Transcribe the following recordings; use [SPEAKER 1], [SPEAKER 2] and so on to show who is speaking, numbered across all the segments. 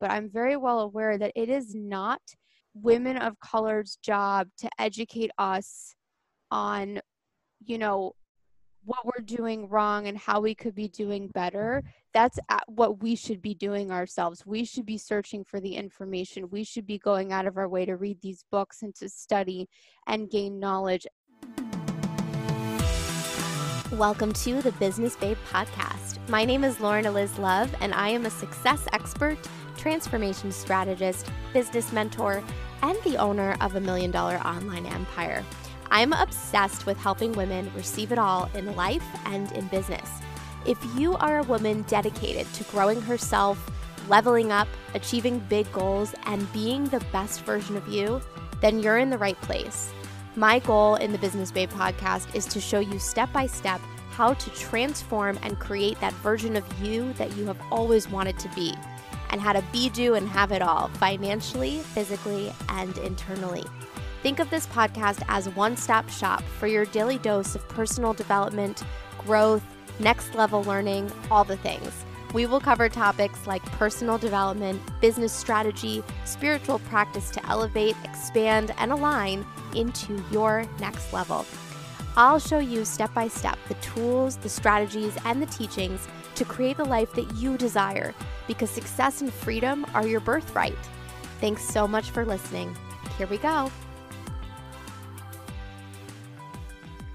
[SPEAKER 1] But I'm very well aware that it is not women of color's job to educate us on, you know, what we're doing wrong and how we could be doing better. That's what we should be doing ourselves. We should be searching for the information. We should be going out of our way to read these books and to study and gain knowledge. Welcome to the Business Babe podcast. My name is Lauren Eliz Love, and I am a success expert, transformation strategist, business mentor, and the owner of a million dollar online empire. I'm obsessed with helping women receive it all in life and in business. If you are a woman dedicated to growing herself, leveling up, achieving big goals, and being the best version of you, then you're in the right place. My goal in the Business Babe podcast is to show you step by step how to transform and create that version of you that you have always wanted to be, and how to be, do, and have it all financially, physically, and internally. Think of this podcast as one stop shop for your daily dose of personal development, growth, next level learning, all the things. We will cover topics like personal development, business strategy, spiritual practice to elevate, expand, and align into your next level. I'll show you step by step the tools, the strategies, and the teachings to create the life that you desire because success and freedom are your birthright. Thanks so much for listening. Here we go.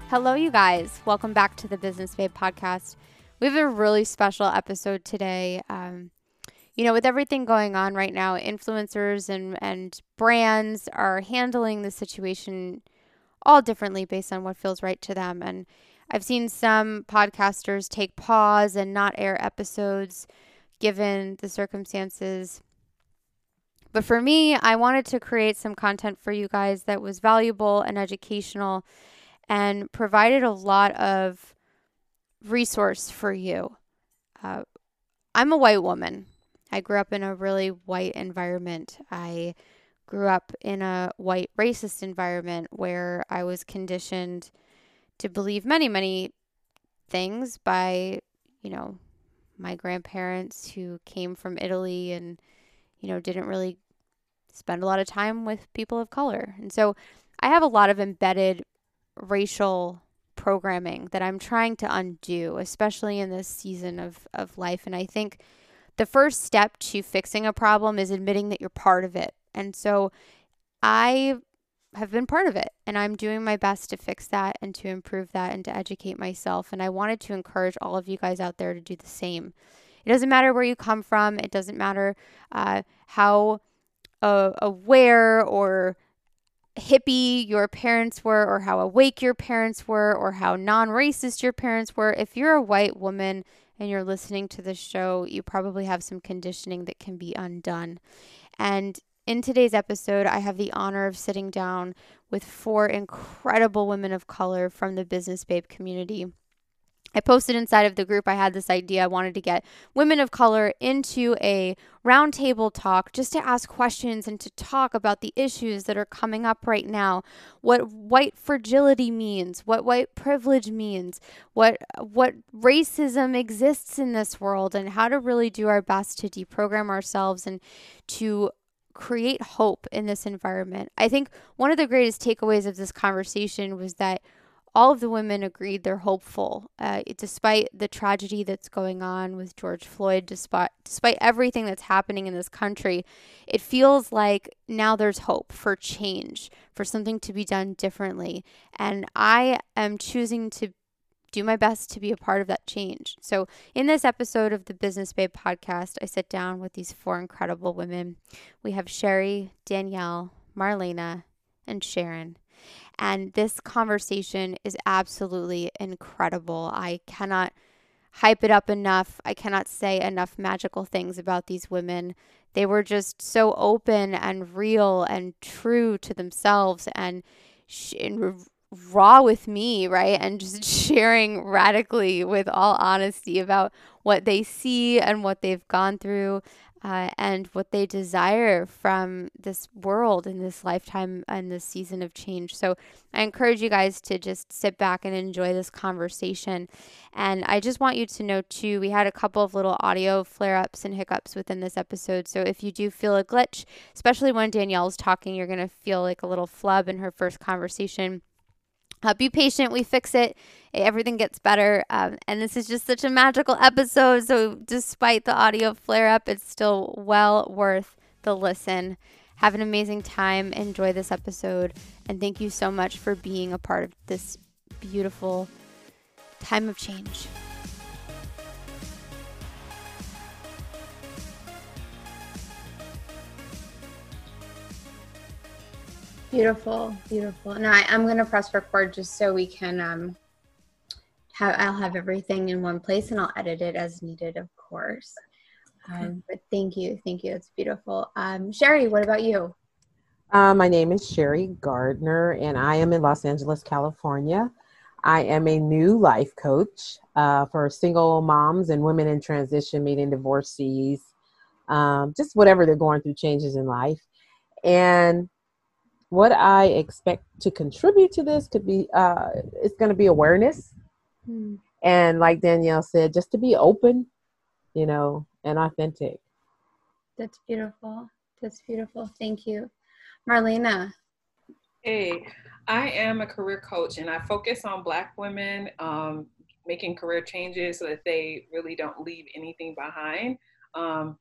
[SPEAKER 1] Hello, you guys. Welcome back to the Business Babe podcast. We have a really special episode today. Um, you know, with everything going on right now, influencers and, and brands are handling the situation all differently based on what feels right to them. And I've seen some podcasters take pause and not air episodes given the circumstances. But for me, I wanted to create some content for you guys that was valuable and educational and provided a lot of resource for you. Uh, I'm a white woman. I grew up in a really white environment. I grew up in a white racist environment where I was conditioned to believe many, many things by, you know, my grandparents who came from Italy and, you know, didn't really spend a lot of time with people of color. And so I have a lot of embedded racial programming that I'm trying to undo, especially in this season of, of life. And I think the first step to fixing a problem is admitting that you're part of it. And so I have been part of it and I'm doing my best to fix that and to improve that and to educate myself. And I wanted to encourage all of you guys out there to do the same. It doesn't matter where you come from, it doesn't matter uh, how uh, aware or hippie your parents were, or how awake your parents were, or how non racist your parents were. If you're a white woman and you're listening to this show, you probably have some conditioning that can be undone. And in today's episode, I have the honor of sitting down with four incredible women of color from the Business Babe community. I posted inside of the group, I had this idea. I wanted to get women of color into a roundtable talk just to ask questions and to talk about the issues that are coming up right now. What white fragility means, what white privilege means, what, what racism exists in this world, and how to really do our best to deprogram ourselves and to create hope in this environment. I think one of the greatest takeaways of this conversation was that all of the women agreed they're hopeful, uh, despite the tragedy that's going on with George Floyd, despite despite everything that's happening in this country. It feels like now there's hope for change, for something to be done differently, and I am choosing to do my best to be a part of that change. So, in this episode of the Business Babe podcast, I sit down with these four incredible women. We have Cheri, Danielle, Marlana, and Sharyn. And this conversation is absolutely incredible. I cannot hype it up enough. I cannot say enough magical things about these women. They were just so open and real and true to themselves and, and raw with me, right? And just sharing radically with all honesty about what they see and what they've gone through uh, and what they desire from this world in this lifetime and this season of change. So I encourage you guys to just sit back and enjoy this conversation. And I just want you to know, too, we had a couple of little audio flare ups and hiccups within this episode. So if you do feel a glitch, especially when Danielle's talking, you're going to feel like a little flub in her first conversation uh, be patient. We fix it. Everything gets better. Um, and this is just such a magical episode. So, despite the audio flare up, it's still well worth the listen. Have an amazing time. Enjoy this episode. And thank you so much for being a part of this beautiful time of change. Beautiful, beautiful. Now I, am gonna press record just so we can um have I'll have everything in one place and I'll edit it as needed, of course. Um, but thank you, thank you. It's beautiful. Um, Cheri, what about you?
[SPEAKER 2] Uh, my name is Cheri Gardner, and I am in Los Angeles, California. I am a new life coach uh, for single moms and women in transition, meeting divorcees, um, just whatever they're going through, changes in life. And what I expect to contribute to this could be uh, it's going to be awareness, mm. and like Danielle said, just to be open, you know, and authentic.
[SPEAKER 1] That's beautiful. That's beautiful. Thank you, Marlana.
[SPEAKER 3] Hey, I am a career coach, and I focus on Black women um, making career changes so that they really don't leave anything behind um,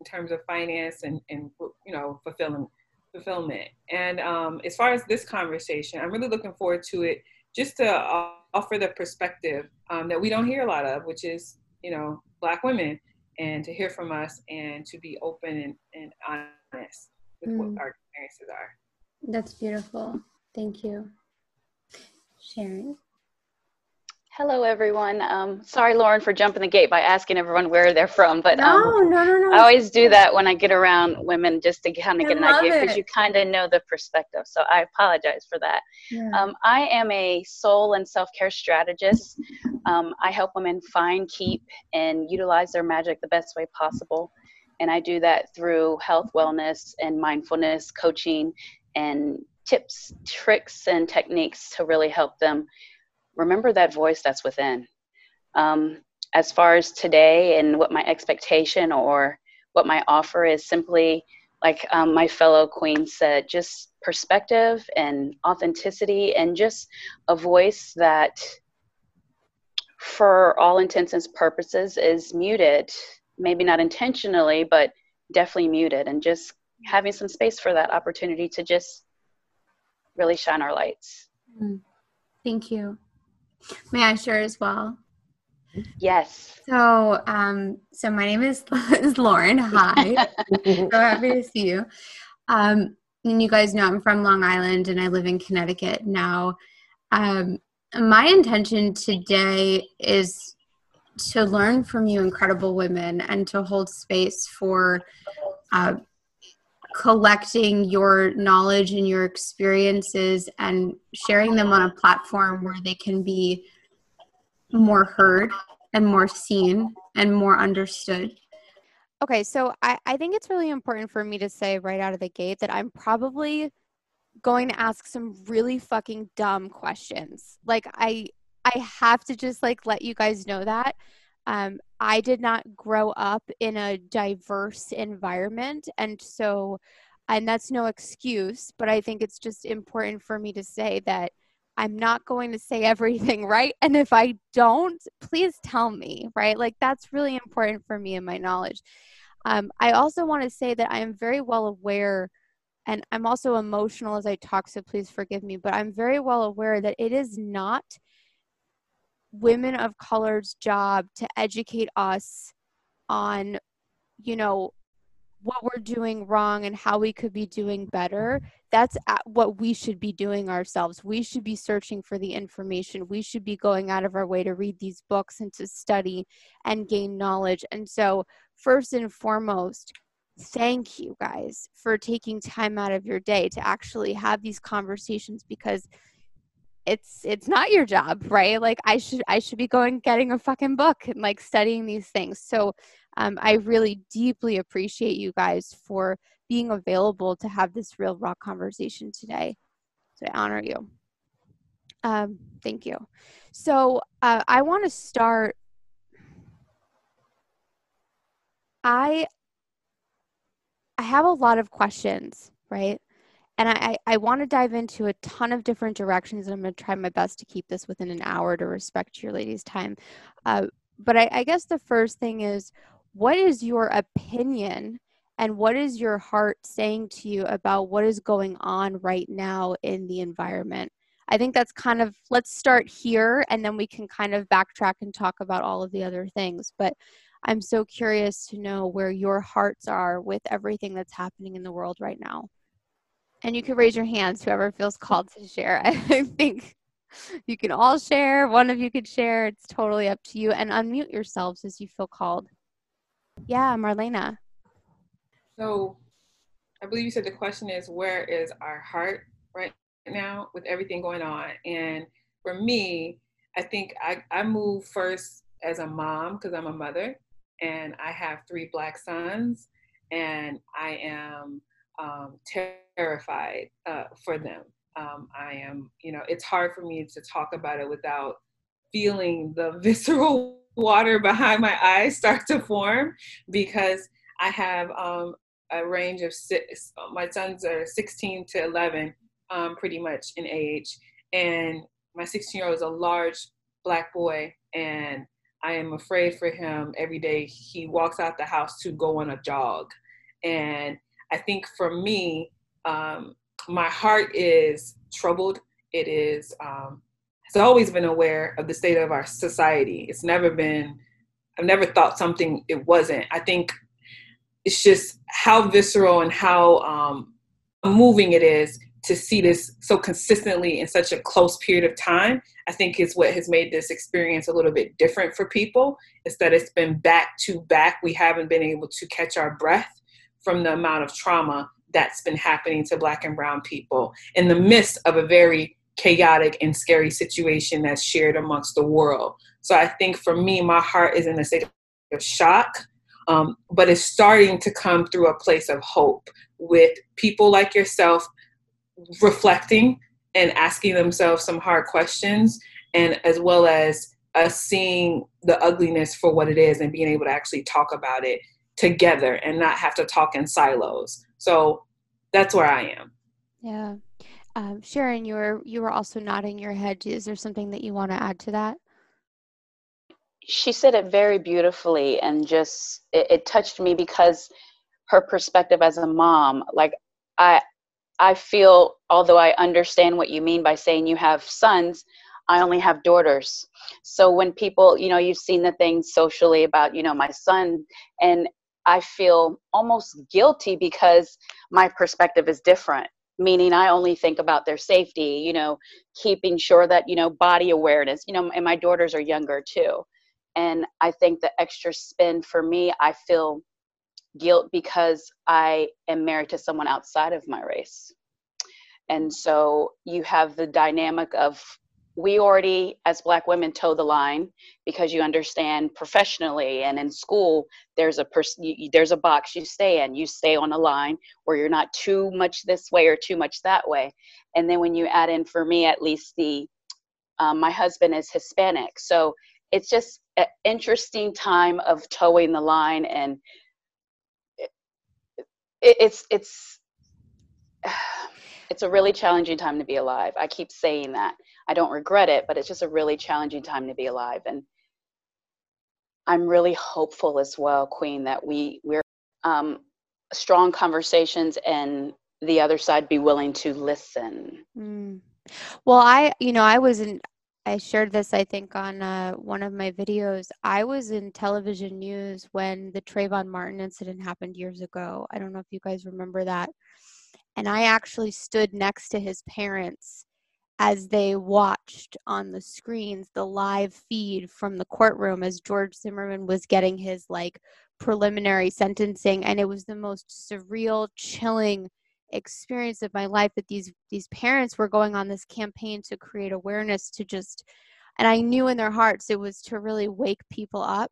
[SPEAKER 3] in terms of finance and, and you know fulfilling fulfillment. And um, as far as this conversation, I'm really looking forward to it just to uh, offer the perspective um, that we don't hear a lot of, which is, you know, Black women, and to hear from us and to be open and, and honest with mm. what our experiences are.
[SPEAKER 1] That's beautiful. Thank you. Sharyn?
[SPEAKER 4] Hello, everyone. Um, sorry, Lauren, for jumping the gate by asking everyone where they're from, but
[SPEAKER 1] um, no, no, no, no.
[SPEAKER 4] I always do that when I get around women just to kind of get an idea because you kind of know the perspective. So I apologize for that. Yeah. Um, I am a soul and self care strategist. Um, I help women find, keep, and utilize their magic the best way possible. And I do that through health, wellness, and mindfulness coaching and tips, tricks, and techniques to really help them remember that voice that's within. Um, as far as today and what my expectation or what my offer is, simply like um, my fellow queen said, just perspective and authenticity and just a voice that, for all intents and purposes, is muted. Maybe not intentionally, but definitely muted, and just having some space for that opportunity to just really shine our lights.
[SPEAKER 1] Mm. Thank you. May I share as well?
[SPEAKER 4] Yes.
[SPEAKER 1] So, um, so my name is, is Lauren. Hi. so happy to see you. Um, and you guys know I'm from Long Island and I live in Connecticut now. Um, my intention today is to learn from you, incredible women, and to hold space for uh, collecting your knowledge and your experiences and sharing them on a platform where they can be more heard and more seen and more understood. Okay, so I, I think it's really important for me to say right out of the gate that I'm probably going to ask some really fucking dumb questions. Like I I have to just like let you guys know that um, I did not grow up in a diverse environment. And so, and that's no excuse, but I think it's just important for me to say that I'm not going to say everything right. And if I don't, please tell me, right? Like that's really important for me and my knowledge. Um, I also want to say that I am very well aware, and I'm also emotional as I talk, so please forgive me, but I'm very well aware that it is not women of color's job to educate us on, you know, what we're doing wrong and how we could be doing better. That's what we should be doing ourselves. We should be searching for the information. We should be going out of our way to read these books and to study and gain knowledge. And so first and foremost thank you guys for taking time out of your day to actually have these conversations because it's it's not your job right like i should i should be going getting a fucking book and like studying these things so um, I really deeply appreciate you guys for being available to have this real raw conversation today. So I honor you. Um, thank you. So uh, I want to start. I I have a lot of questions, right? And I, I want to dive into a ton of different directions, and I'm going to try my best to keep this within an hour to respect your ladies' time. Uh, but I, I guess the first thing is what is your opinion and what is your heart saying to you about what is going on right now in the environment? I think that's kind of, let's start here and then we can kind of backtrack and talk about all of the other things. But I'm so curious to know where your hearts are with everything that's happening in the world right now. And you can raise your hands, whoever feels called to share. I think you can all share. One of you could share. It's totally up to you. And unmute yourselves as you feel called. Yeah, Marlana.
[SPEAKER 3] So I believe you said the question is where is our heart right now with everything going on? And for me, I think I, I move first as a mom because I'm a mother and I have three black sons and I am um, terrified uh, for them. Um, I am, you know, it's hard for me to talk about it without feeling the visceral water behind my eyes start to form because I have um, a range of six. My sons are 16 to 11, um, pretty much in age, and my 16 year old is a large black boy, and I am afraid for him every day. He walks out the house to go on a jog, and I think for me, um, my heart is troubled. It is um, has always been aware of the state of our society. It's never been, I've never thought something it wasn't. I think it's just how visceral and how um, moving it is to see this so consistently in such a close period of time. I think is what has made this experience a little bit different for people. Is that it's been back to back. We haven't been able to catch our breath from the amount of trauma that's been happening to Black and Brown people in the midst of a very chaotic and scary situation that's shared amongst the world. So I think for me, my heart is in a state of shock, um, but it's starting to come through a place of hope with people like yourself reflecting and asking themselves some hard questions, and as well as us seeing the ugliness for what it is and being able to actually talk about it together and not have to talk in silos. So that's where I am.
[SPEAKER 1] Yeah. Um, Sharyn, you were you were also nodding your head. Is there something that you want to add to that?
[SPEAKER 4] She said it very beautifully, and just it, it touched me because her perspective as a mom, like I, I feel, although I understand what you mean by saying you have sons, I only have daughters. So when people, you know, you've seen the things socially about, you know, my son, and I feel almost guilty because my perspective is different meaning I only think about their safety, you know, keeping sure that, you know, body awareness, you know, and my daughters are younger too. And I think the extra spin for me, I feel guilt because I am married to someone outside of my race. And so you have the dynamic of we already as black women toe the line because you understand professionally and in school there's a there's a box you stay in. You stay on a line where you're not too much this way or too much that way. And then when you add in for me at least the um, my husband is hispanic. So it's just an interesting time of towing the line and it, it's it's it's a really challenging time to be alive. I keep saying that I don't regret it, but it's just a really challenging time to be alive. And I'm really hopeful as well, Queen, that we we're um, strong conversations and the other side be willing to listen.
[SPEAKER 1] Mm. Well, I, you know, I was in, I shared this, I think, on uh, one of my videos. I was in television news when the Trayvon Martin incident happened years ago. I don't know if you guys remember that. And I actually stood next to his parents as they watched on the screens the live feed from the courtroom as George Zimmerman was getting his like preliminary sentencing. And it was the most surreal, chilling experience of my life that these these parents were going on this campaign to create awareness to just and I knew in their hearts it was to really wake people up.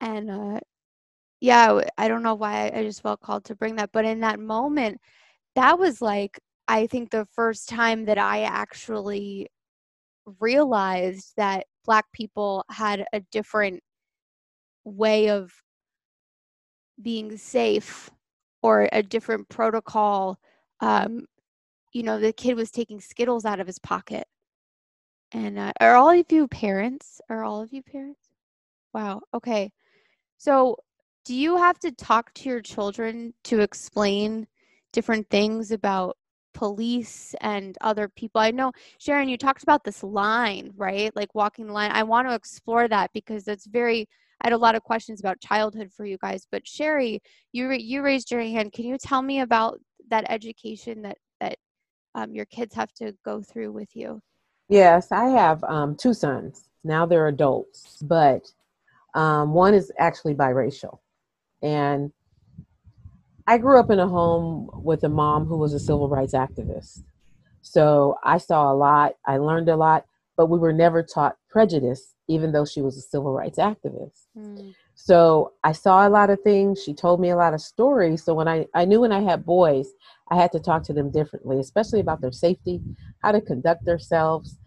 [SPEAKER 1] And uh yeah, I don't know why I just felt called to bring that, but in that moment that was like I think the first time that I actually realized that black people had a different way of being safe or a different protocol. Um, you know, the kid was taking Skittles out of his pocket. And uh, are all of you parents? Are all of you parents? Wow. Okay. So, do you have to talk to your children to explain different things about police and other people? I know, Sharyn, you talked about this line, right? Like walking the line. I want to explore that because it's very I had a lot of questions about childhood for you guys. But Cheri, you you raised your hand. Can you tell me about that education that that um, your kids have to go through with you?
[SPEAKER 2] Yes, I have um, two sons. Now they're adults, but um, one is actually biracial, and I grew up in a home with a mom who was a civil rights activist. So I saw a lot. I learned a lot, but we were never taught prejudice even though she was a civil rights activist. Mm. So I saw a lot of things. She told me a lot of stories. So when I, I knew when I had boys, I had to talk to them differently, especially about their safety, how to conduct themselves.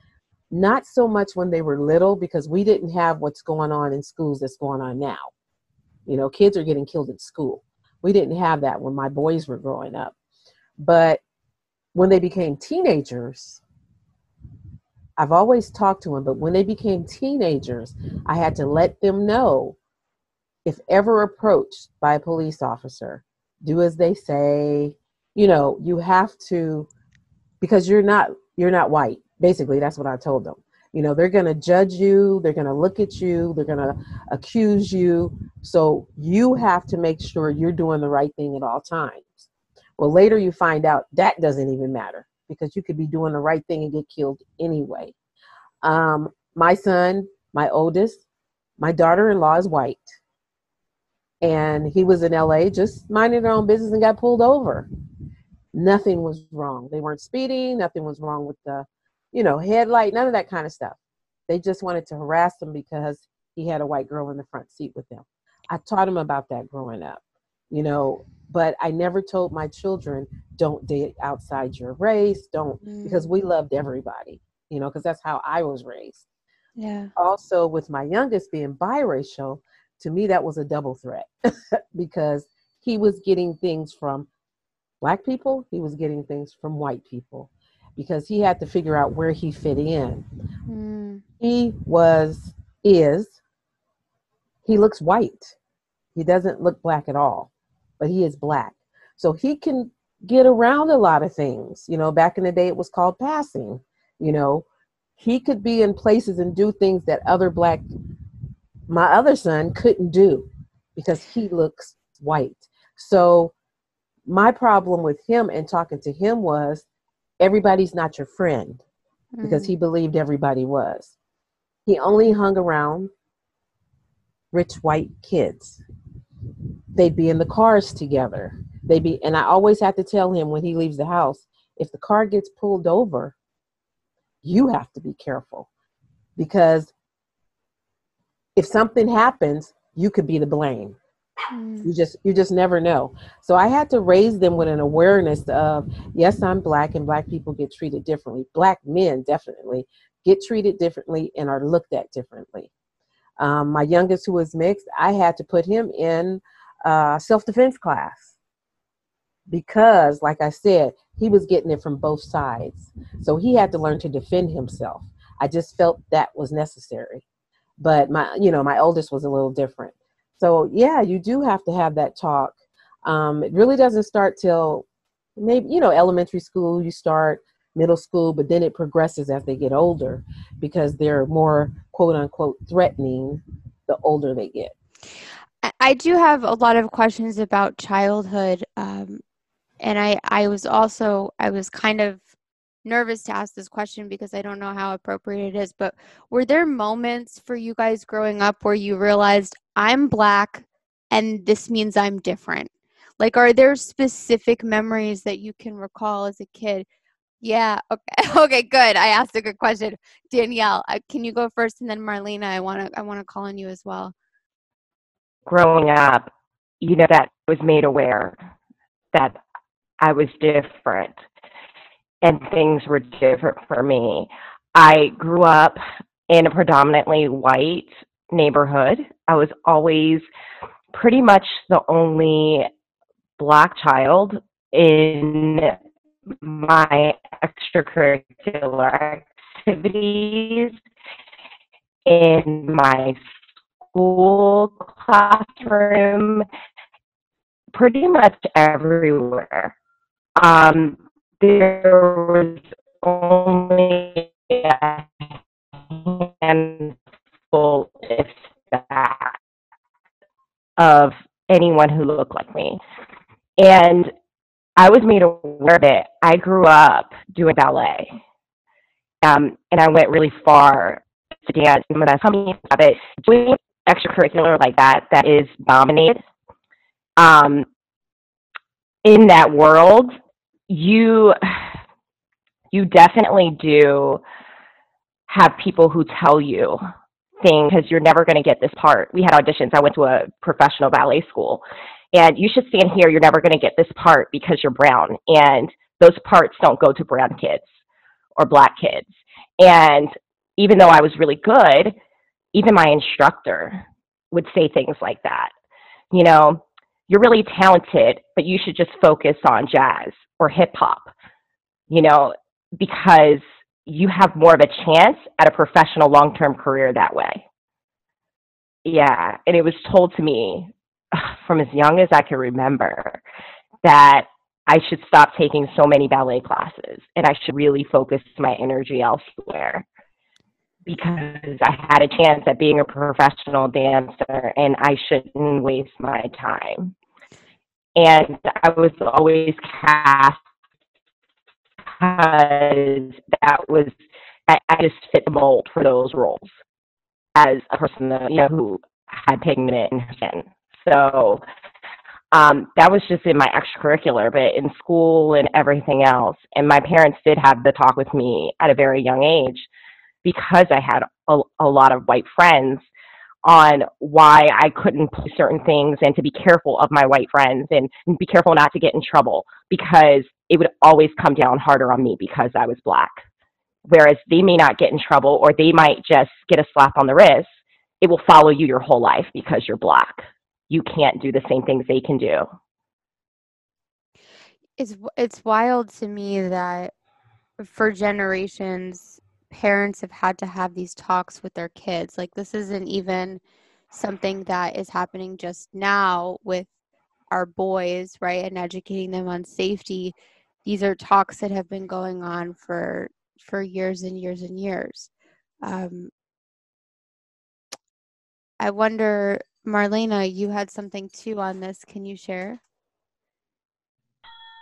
[SPEAKER 2] Not so much when they were little, because we didn't have what's going on in schools that's going on now. You know, kids are getting killed at school. We didn't have that when my boys were growing up. But when they became teenagers, I've always talked to them, but when they became teenagers, I had to let them know if ever approached by a police officer, do as they say. You know, you have to because you're not you're not white. Basically, that's what I told them. You know, they're going to judge you, they're going to look at you, they're going to accuse you. So you have to make sure you're doing the right thing at all times. Well, later you find out that doesn't even matter because you could be doing the right thing and get killed anyway. Um, my son, my oldest, my daughter in law is white. And he was in LA just minding their own business and got pulled over. Nothing was wrong. They weren't speeding, nothing was wrong with the, you know, headlight, none of that kind of stuff. They just wanted to harass him because he had a white girl in the front seat with him. I taught him about that growing up, you know, but I never told my children don't date outside your race, don't mm. because we loved everybody, you know, because that's how I was raised.
[SPEAKER 1] Yeah.
[SPEAKER 2] Also, with my youngest being biracial, to me that was a double threat because he was getting things from black people, he was getting things from white people because he had to figure out where he fit in. Mm. He was is he looks white. He doesn't look black at all but he is black. So he can get around a lot of things. You know, back in the day it was called passing. You know, he could be in places and do things that other black my other son couldn't do because he looks white. So my problem with him and talking to him was everybody's not your friend because mm. he believed everybody was. He only hung around rich white kids they'd be in the cars together. They'd be, and I always have to tell him when he leaves the house, if the car gets pulled over, you have to be careful because if something happens, you could be the blame. Mm. You just you just never know. So I had to raise them with an awareness of yes, I'm black and black people get treated differently. Black men definitely get treated differently and are looked at differently. Um, my youngest, who was mixed, I had to put him in uh, self defense class because, like I said, he was getting it from both sides. So he had to learn to defend himself. I just felt that was necessary. But my, you know, my oldest was a little different. So yeah, you do have to have that talk. Um, it really doesn't start till maybe you know elementary school. You start middle school, but then it progresses as they get older because they're more quote unquote threatening the older they get.
[SPEAKER 1] I do have a lot of questions about childhood, um, and I I was also I was kind of nervous to ask this question because I don't know how appropriate it is. But were there moments for you guys growing up where you realized I'm black and this means I'm different? Like, are there specific memories that you can recall as a kid? Yeah. Okay. Okay. Good. I asked a good question, Danielle. Uh, can you go first, and then Marlana? I want to. I want to call on you as well.
[SPEAKER 5] Growing up, you know, that was made aware that I was different, and things were different for me. I grew up in a predominantly white neighborhood. I was always pretty much the only black child in my extracurricular activities in my school classroom, pretty much everywhere. Um, there was only a handful, if that, of anyone who looked like me. And I was made aware of it. I grew up doing ballet. Um, and I went really far to dance. And when I of it, doing extracurricular like that, that is dominated, um, in that world, you you definitely do have people who tell you things because you're never going to get this part. We had auditions. I went to a professional ballet school, and you should stand here. You're never going to get this part because you're brown. And those parts don't go to brown kids or black kids. And even though I was really good, even my instructor would say things like that. You know, you're really talented, but you should just focus on jazz or hip hop, you know, because you have more of a chance at a professional long term career that way. Yeah. And it was told to me from as young as I can remember that I should stop taking so many ballet classes and I should really focus my energy elsewhere because I had a chance at being a professional dancer and I shouldn't waste my time. And I was always cast because that was I, I just fit the mold for those roles as a person that you know who had pigment in her skin. So um, that was just in my extracurricular, but in school and everything else. And my parents did have the talk with me at a very young age because I had a, a lot of white friends on why I couldn't play certain things and to be careful of my white friends and, and be careful not to get in trouble because it would always come down harder on me because I was black. Whereas they may not get in trouble or they might just get a slap on the wrist, it will follow you your whole life because you're black you can't do the same things they can do.
[SPEAKER 1] It's it's wild to me that for generations parents have had to have these talks with their kids. Like this isn't even something that is happening just now with our boys, right? And educating them on safety. These are talks that have been going on for for years and years and years. Um, I wonder Marlana, you had something too on this. Can you share?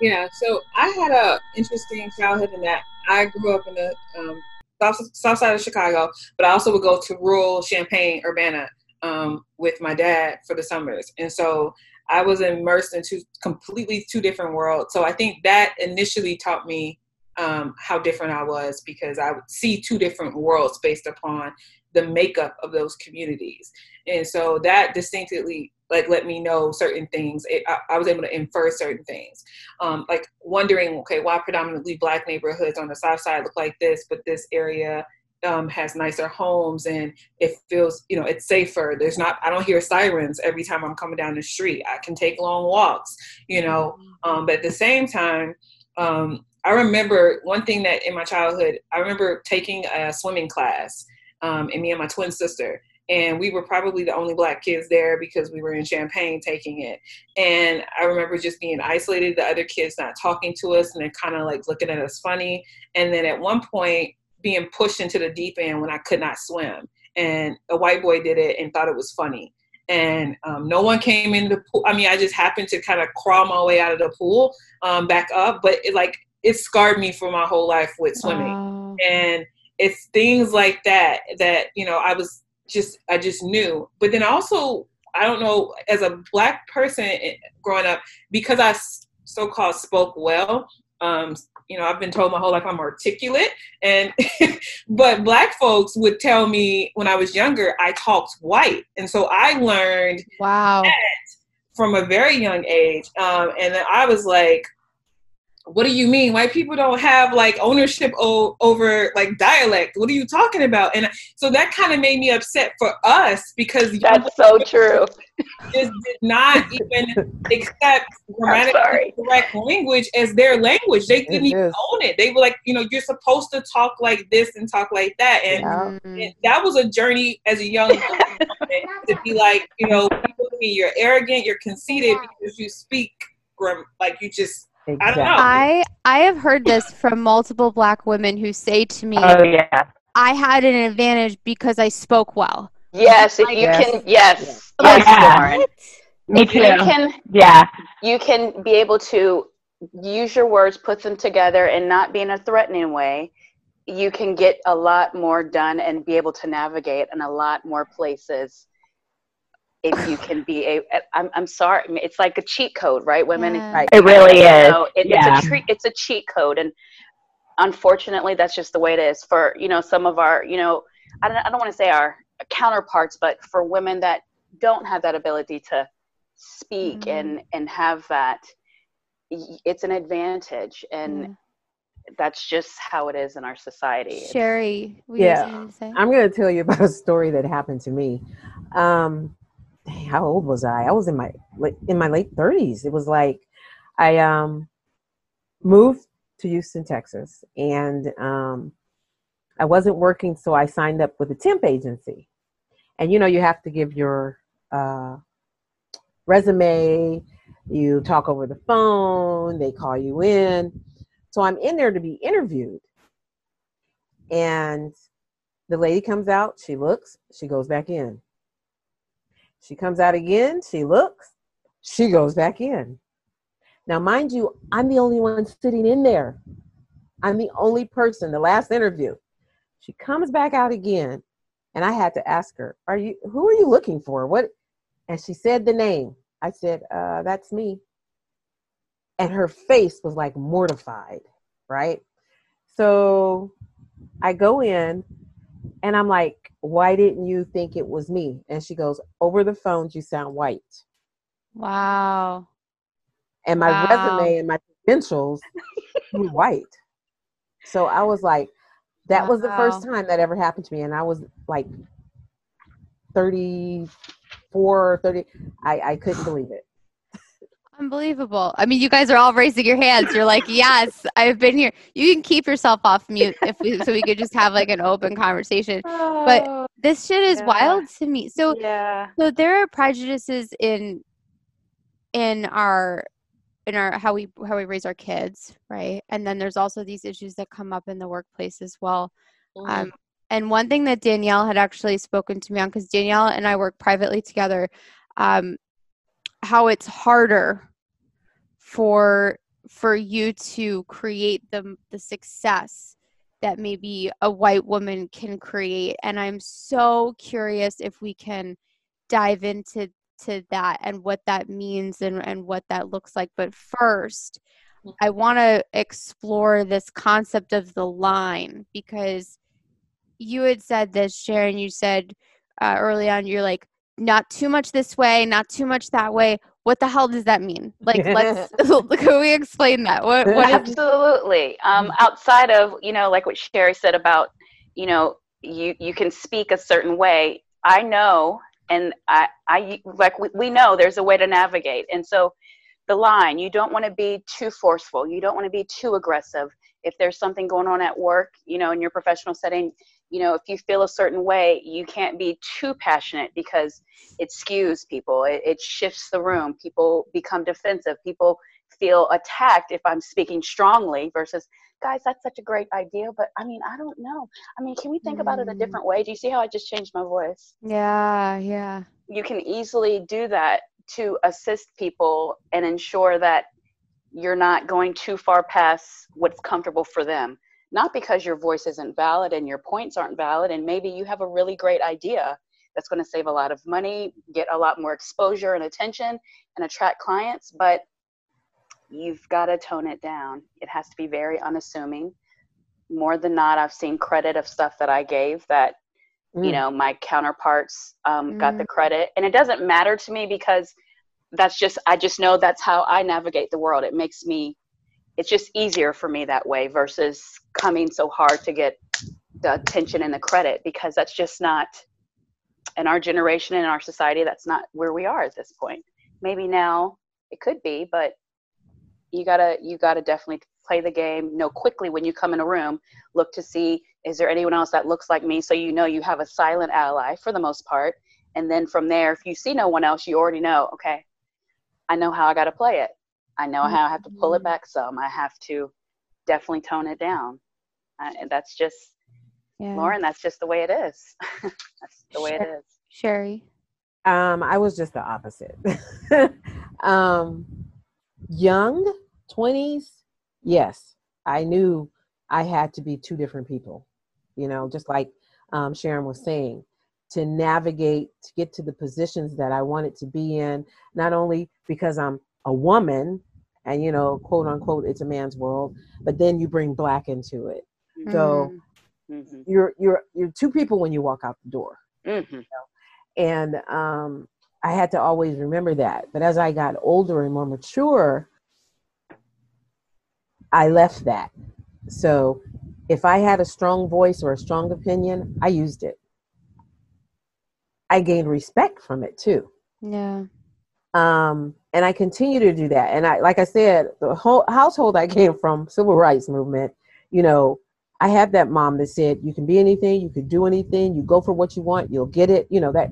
[SPEAKER 3] Yeah, so I had a interesting childhood in that I grew up in a um, south, south side of Chicago, but I also would go to rural Champaign, Urbana um, with my dad for the summers. And so I was immersed in two completely two different worlds. So I think that initially taught me um, how different I was because I would see two different worlds based upon the makeup of those communities and so that distinctly like let me know certain things. It, I, I, was able to infer certain things. Um, like wondering okay why predominantly black neighborhoods on the south side look like this but this area um, has nicer homes and it feels you know it's safer. There's not i don't hear sirens every time i'm coming down the street. I can take long walks you know? Mm-hmm. um, but at the same time um, i remember one thing that in my childhood i remember taking a swimming class um, and me and my twin sister and we were probably the only black kids there because we were in Champaign taking it. And I remember just being isolated, the other kids not talking to us, and they're kind of like looking at us funny. And then at one point, being pushed into the deep end when I could not swim, and a white boy did it and thought it was funny. And um, no one came in the pool. I mean, I just happened to kind of crawl my way out of the pool um, back up, but it like it scarred me for my whole life with swimming. And it's things like that that you know I was just I just knew. But then also I don't know as a black person eh, growing up because I so-called spoke well. Um, you know, I've been told my whole life I'm articulate, and but black folks would tell me when I was younger I talked white, and so I learned
[SPEAKER 1] wow
[SPEAKER 3] from a very young age, um, and then I was like, what do you mean? White people don't have like ownership o- over like dialect. What are you talking about? And so that kind of made me upset for us because
[SPEAKER 4] that's so true.
[SPEAKER 3] just did not even accept grammatically correct language as their language. They didn't even own it. They were like you know you're supposed to talk like this and talk like that. And, yeah. and that was a journey as a young to be like you know you're arrogant you're conceited because you speak like you just Exactly.
[SPEAKER 1] I I have heard this from multiple black women who say to me,
[SPEAKER 6] "Oh yeah,
[SPEAKER 1] I had an advantage because I spoke well."
[SPEAKER 4] Yes, if you yes. can, yes, yes,
[SPEAKER 6] yeah. Me too.
[SPEAKER 4] You can,
[SPEAKER 6] yeah,
[SPEAKER 4] you can be able to use your words, put them together, and not be in a threatening way. You can get a lot more done and be able to navigate in a lot more places if you can be a I'm, I'm sorry it's like a cheat code right women
[SPEAKER 1] yeah. right.
[SPEAKER 6] it really is know,
[SPEAKER 4] it, yeah. it's a treat it's a cheat code and unfortunately that's just the way it is for you know some of our you know i don't, I don't want to say our counterparts but for women that don't have that ability to speak mm-hmm. and and have that it's an advantage and mm that's just how it is in our society.
[SPEAKER 1] Cheri,
[SPEAKER 2] yeah, I'm going to tell you about a story that happened to me. Um, how old was I? I was in my in my late thirties. It was like I um moved to Houston, Texas, and um I wasn't working, so I signed up with a temp agency. And you know, you have to give your uh, resume. You talk over the phone. They call you in. So I'm in there to be interviewed, and the lady comes out. She looks. She goes back in. She comes out again, she looks, she goes back in. Now, mind you, I'm the only one sitting in there. I'm the only person, the last interview. She comes back out again, and I had to ask her, Are you who are you looking for? What and she said the name. I said, uh, that's me. And her face was like mortified, right? So I go in and I'm like, why didn't you think it was me? And she goes, over the phones, you sound white.
[SPEAKER 1] Wow.
[SPEAKER 2] And my wow. resume and my credentials were white. So I was like, that wow. was the first time that ever happened to me. And I was like 34, 30. I, I couldn't believe it.
[SPEAKER 1] Unbelievable. I mean, you guys are all raising your hands. You're like, yes, I've been here. You can keep yourself off mute if we, so we could just have like an open conversation. Oh, but this shit is yeah. wild to me. So,
[SPEAKER 4] yeah.
[SPEAKER 1] So there are prejudices in in our in our how we how we raise our kids, right? And then there's also these issues that come up in the workplace as well. Mm-hmm. Um, and one thing that Danielle had actually spoken to me on, because Danielle and I work privately together, um, how it's harder for for you to create the the success that maybe a white woman can create. And i'm so curious if we can dive into to that and what that means and, and what that looks like. But first i want to explore this concept of the line because you had said this sharyn you said uh, early on you're like not too much this way, not too much that way. What the hell does that mean? Like, let's can we explain that? What? what
[SPEAKER 4] Absolutely. Um, outside of you know, like what Cheri said about you know you you can speak a certain way i know and i i like we, we know there's a way to navigate and so the line you don't want to be too forceful you don't want to be too aggressive if there's something going on at work you know in your professional setting you know if you feel a certain way you can't be too passionate because it skews people it, it shifts the room people become defensive people feel attacked if i'm speaking strongly versus guys that's such a great idea but i mean i don't know i mean can we think mm. about it a mm. different way do you see how i just changed my voice
[SPEAKER 1] yeah yeah
[SPEAKER 4] you can easily do that to assist people and ensure that you're not going too far past what's comfortable for them not because your voice isn't valid and your points aren't valid and maybe you have a really great idea that's going to save a lot of money get a lot more exposure and attention and attract clients but you've got to tone it down. It has to be very unassuming. More than not, I've seen credit of stuff that I gave that, mm. you know, my counterparts um, mm. got the mm. credit. And it doesn't matter to me because that's just, I just know that's how I navigate the world. It makes me, it's just easier for me that way versus coming so hard to get the attention and the credit because that's just not, in our generation, in our society, that's not where we are at this point. Maybe now it could be, but you gotta you gotta definitely play the game know quickly when you come in a room look to see is there anyone else that looks like me? So you know you have a silent ally for the most part. And then from there if you see no one else you already know okay i know how i got to play it i know how i have to pull it mm-hmm. back some. I have to definitely tone it down. And that's just yeah. lauren that's just the way it is. That's the way it is.
[SPEAKER 1] Cheri?
[SPEAKER 2] Um i was just the opposite. Um young 20s, yes, I knew I had to be two different people, you know, just like um, Sharyn was saying, to navigate, to get to the positions that I wanted to be in, not only because I'm a woman and, you know, quote unquote, it's a man's world, but then you bring black into it. Mm-hmm. So mm-hmm. you're, you're, you're two people when you walk out the door. Mm-hmm. You know? And um, I had to always remember that. But as I got older and more mature, I left that. So if I had a strong voice or a strong opinion, I used it. I gained respect from it too.
[SPEAKER 1] Yeah.
[SPEAKER 2] Um, and I continue to do that. And I, like I said, the whole household I came from, civil rights movement, you know, I had that mom that said, you can be anything, you can do anything, you go for what you want, you'll get it. You know, that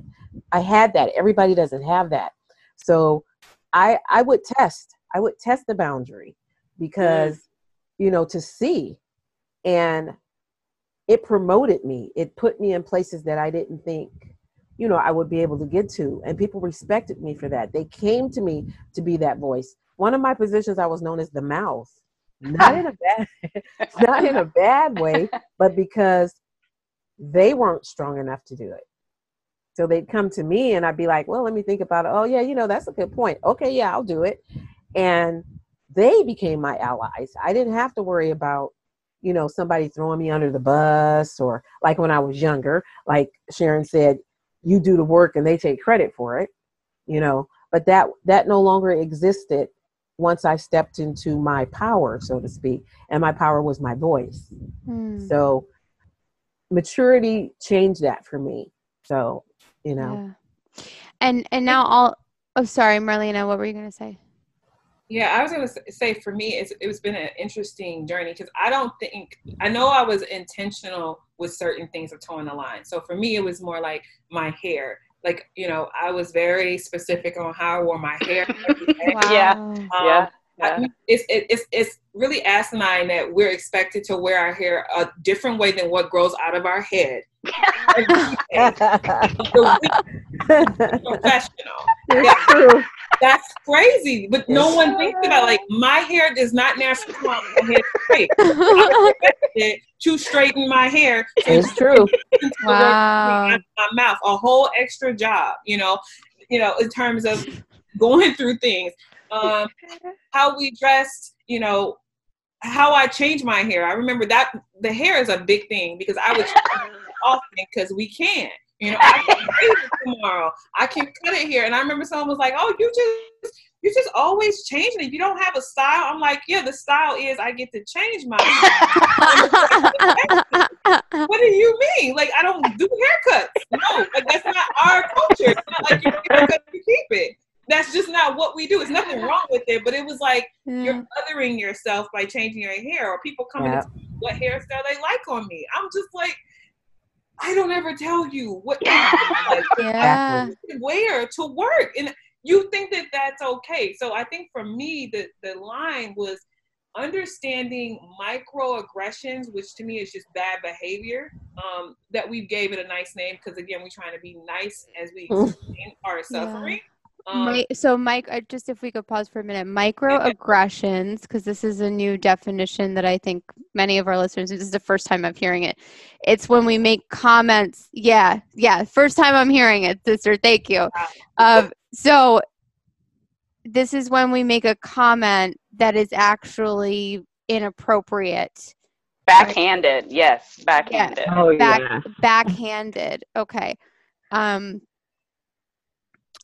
[SPEAKER 2] I had that. Everybody doesn't have that. So I, I would test, I would test the boundary because mm. you know, to see. And it promoted me. It put me in places that I didn't think, you know, I would be able to get to. And people respected me for that. They came to me to be that voice. One of my positions I was known as the mouth. Not in a bad not in a bad way, but because they weren't strong enough to do it. So they'd come to me and I'd be like, well, let me think about it. Oh, yeah, you know, that's a good point. Okay, yeah, I'll do it. And they became my allies. I didn't have to worry about, you know, somebody throwing me under the bus or like when I was younger, like Sharyn said, you do the work and they take credit for it, you know, but that that no longer existed once I stepped into my power, so to speak, and my power was my voice. Hmm. So maturity changed that for me. So, you know.
[SPEAKER 1] Yeah. And and now all oh sorry, Marlana, what were you gonna say?
[SPEAKER 3] Yeah, I was going to say for me, it's, it's been an interesting journey because I don't think, I know I was intentional with certain things of towing the line. So for me, it was more like my hair. Like, you know, I was very specific on how I wore my hair.
[SPEAKER 4] wow. Yeah. Um, yeah.
[SPEAKER 3] Yeah. it's, it's, it's really asinine that we're expected to wear our hair a different way than what grows out of our head. professional. Yeah. True. That's crazy, but no one thinks about like my hair does not naturally come out my head straight. to straighten my hair.
[SPEAKER 2] It's true.
[SPEAKER 1] wow.
[SPEAKER 3] My, my mouth, a whole extra job. You know, you know, in terms of going through things. Um, how we dressed, you know, how I changed my hair. I remember that the hair is a big thing because I would often because we can. You know, I can it tomorrow. I can cut it here. And I remember someone was like, "Oh, you just you just always changing it. You don't have a style." I'm like, "Yeah, the style is I get to change my." Hair. What do you mean? Like I don't do haircuts. No, like that's not our culture. It's not like you haircut to keep it. That's just not what we do. It's nothing wrong with it, but it was like yeah. you're othering yourself by changing your hair, or people coming yeah. to what hairstyle they like on me. I'm just like, I don't ever tell you what like, yeah. wear to work, and you think that that's okay. So I think for me, the the line was understanding microaggressions, which to me is just bad behavior, um, that we gave it a nice name because again, we're trying to be nice as we are suffering. Yeah.
[SPEAKER 1] Um, so, Mike, uh, just if we could pause for a minute, microaggressions, because this is a new definition that I think many of our listeners, this is the first time I'm hearing it. It's when we make comments. Yeah, yeah, first time I'm hearing it, sister. Thank you. Uh, so, this is when we make a comment that is actually inappropriate.
[SPEAKER 4] Backhanded, right? yes, backhanded.
[SPEAKER 1] Yeah. Oh, Back, yeah. Backhanded. Okay. Um,